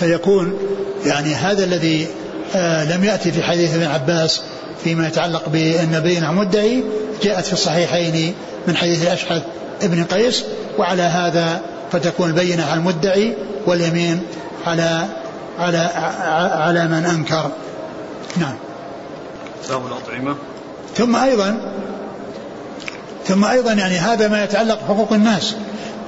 فيكون يعني هذا الذي آه لم يأتي في حديث ابن عباس فيما يتعلق بأن على المدعي جاءت في الصحيحين من حديث الأشعث ابن قيس. وعلى هذا فتكون البينة على المدعي واليمين على على على من أنكر. نعم. باب الأطعمة. ثم أيضا ثم أيضا يعني هذا ما يتعلق بحقوق الناس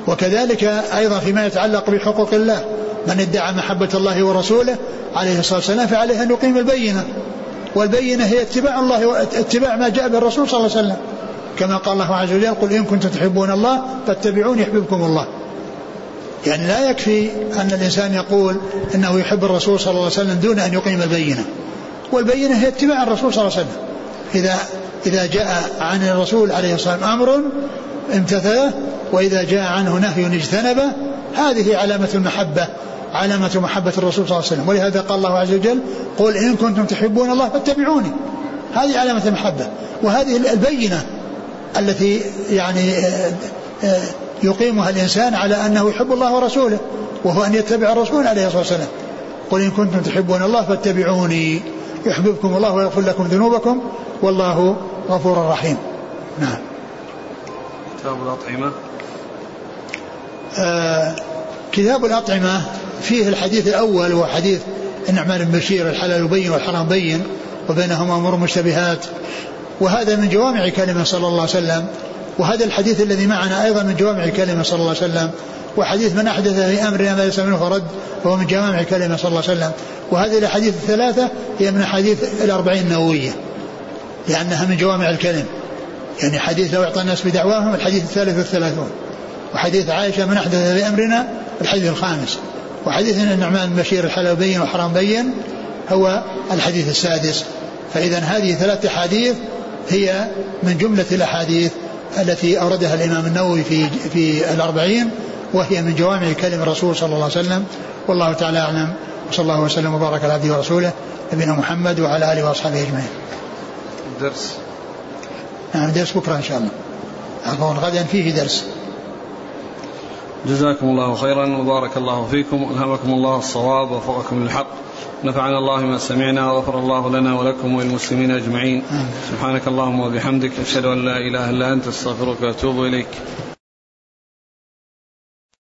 وكذلك أيضا فيما يتعلق بحقوق الله من ادعى محبة الله ورسوله عليه الصلاة والسلام فعليه أن يقيم البينة. والبينة هي اتباع الله واتباع ما جاء به الرسول صلى الله عليه وسلم. كما قال الله عز وجل قل إن كنتم تحبون الله فاتبعوني يحببكم الله. يعني لا يكفي أن الإنسان يقول إنه يحب الرسول صلى الله عليه وسلم دون أن يقيم البينة. والبينة هي اتباع الرسول صلى الله عليه وسلم. إذا إذا جاء عن الرسول عليه الصلاة والسلام أمر امتثله وإذا جاء عنه نهي اجتنبه هذه علامة المحبة علامة محبة الرسول صلى الله عليه وسلم. ولهذا قال الله عز وجل قل إن كنتم تحبون الله فاتبعوني. هذه علامة المحبة. وهذه البينة التي يعني آه، آه، يقيمها الإنسان على أنه يحب الله ورسوله وهو أن يتبع الرسول عليه الصلاة والسلام. قل إن كنتم تحبون الله فاتبعوني يحببكم الله ويغفر لكم ذنوبكم والله غفور رحيم. نعم. كتاب الأطعمة. آه كتاب الأطعمة فيه الحديث الأول وهو حديث النعمان بن بشير الحلال بين والحرام بين وبينهما أمور مشتبهات. وهذا من جوامع كلمة صلى الله عليه وسلم. وهذا الحديث الذي معنا أيضا من جوامع كلمة صلى الله عليه وسلم وحديث من أحدث في أمرنا ما ليس منه فرد وهو من جوامع كلمة صلى الله عليه وسلم. وهذه الأحاديث الثلاثة هي من أحاديث الأربعين النووية لأنها من جوامع الكلم. يعني حديث لو أعطى الناس بدعواهم الحديث الثالث والثلاثون. وحديث عائشة من أحدث في أمرنا الحديث الخامس. وحديث النعمان بن بشير الحلال بين وحرام بين هو الحديث السادس. فإذا هذه ثلاث أحاديث هي من جملة الأحاديث التي أوردها الإمام النووي في في الأربعين وهي من جوامع كلم الرسول صلى الله عليه وسلم. والله تعالى أعلم. وصلى الله وسلم وبارك على عبده ورسوله نبينا محمد وعلى آله وأصحابه أجمعين. الدرس نعم درس بكرة إن شاء الله. عفوا غدا فيه درس. جزاكم الله خيرا وبارك الله فيكم. والهمكم الله الصواب ووفقكم للحق. نفعنا الله ما سمعنا وغفر الله لنا ولكم وللمسلمين أجمعين. سبحانك اللهم وبحمدك أشهد أن لا إله إلا أنت أستغفرك وأتوب إليك.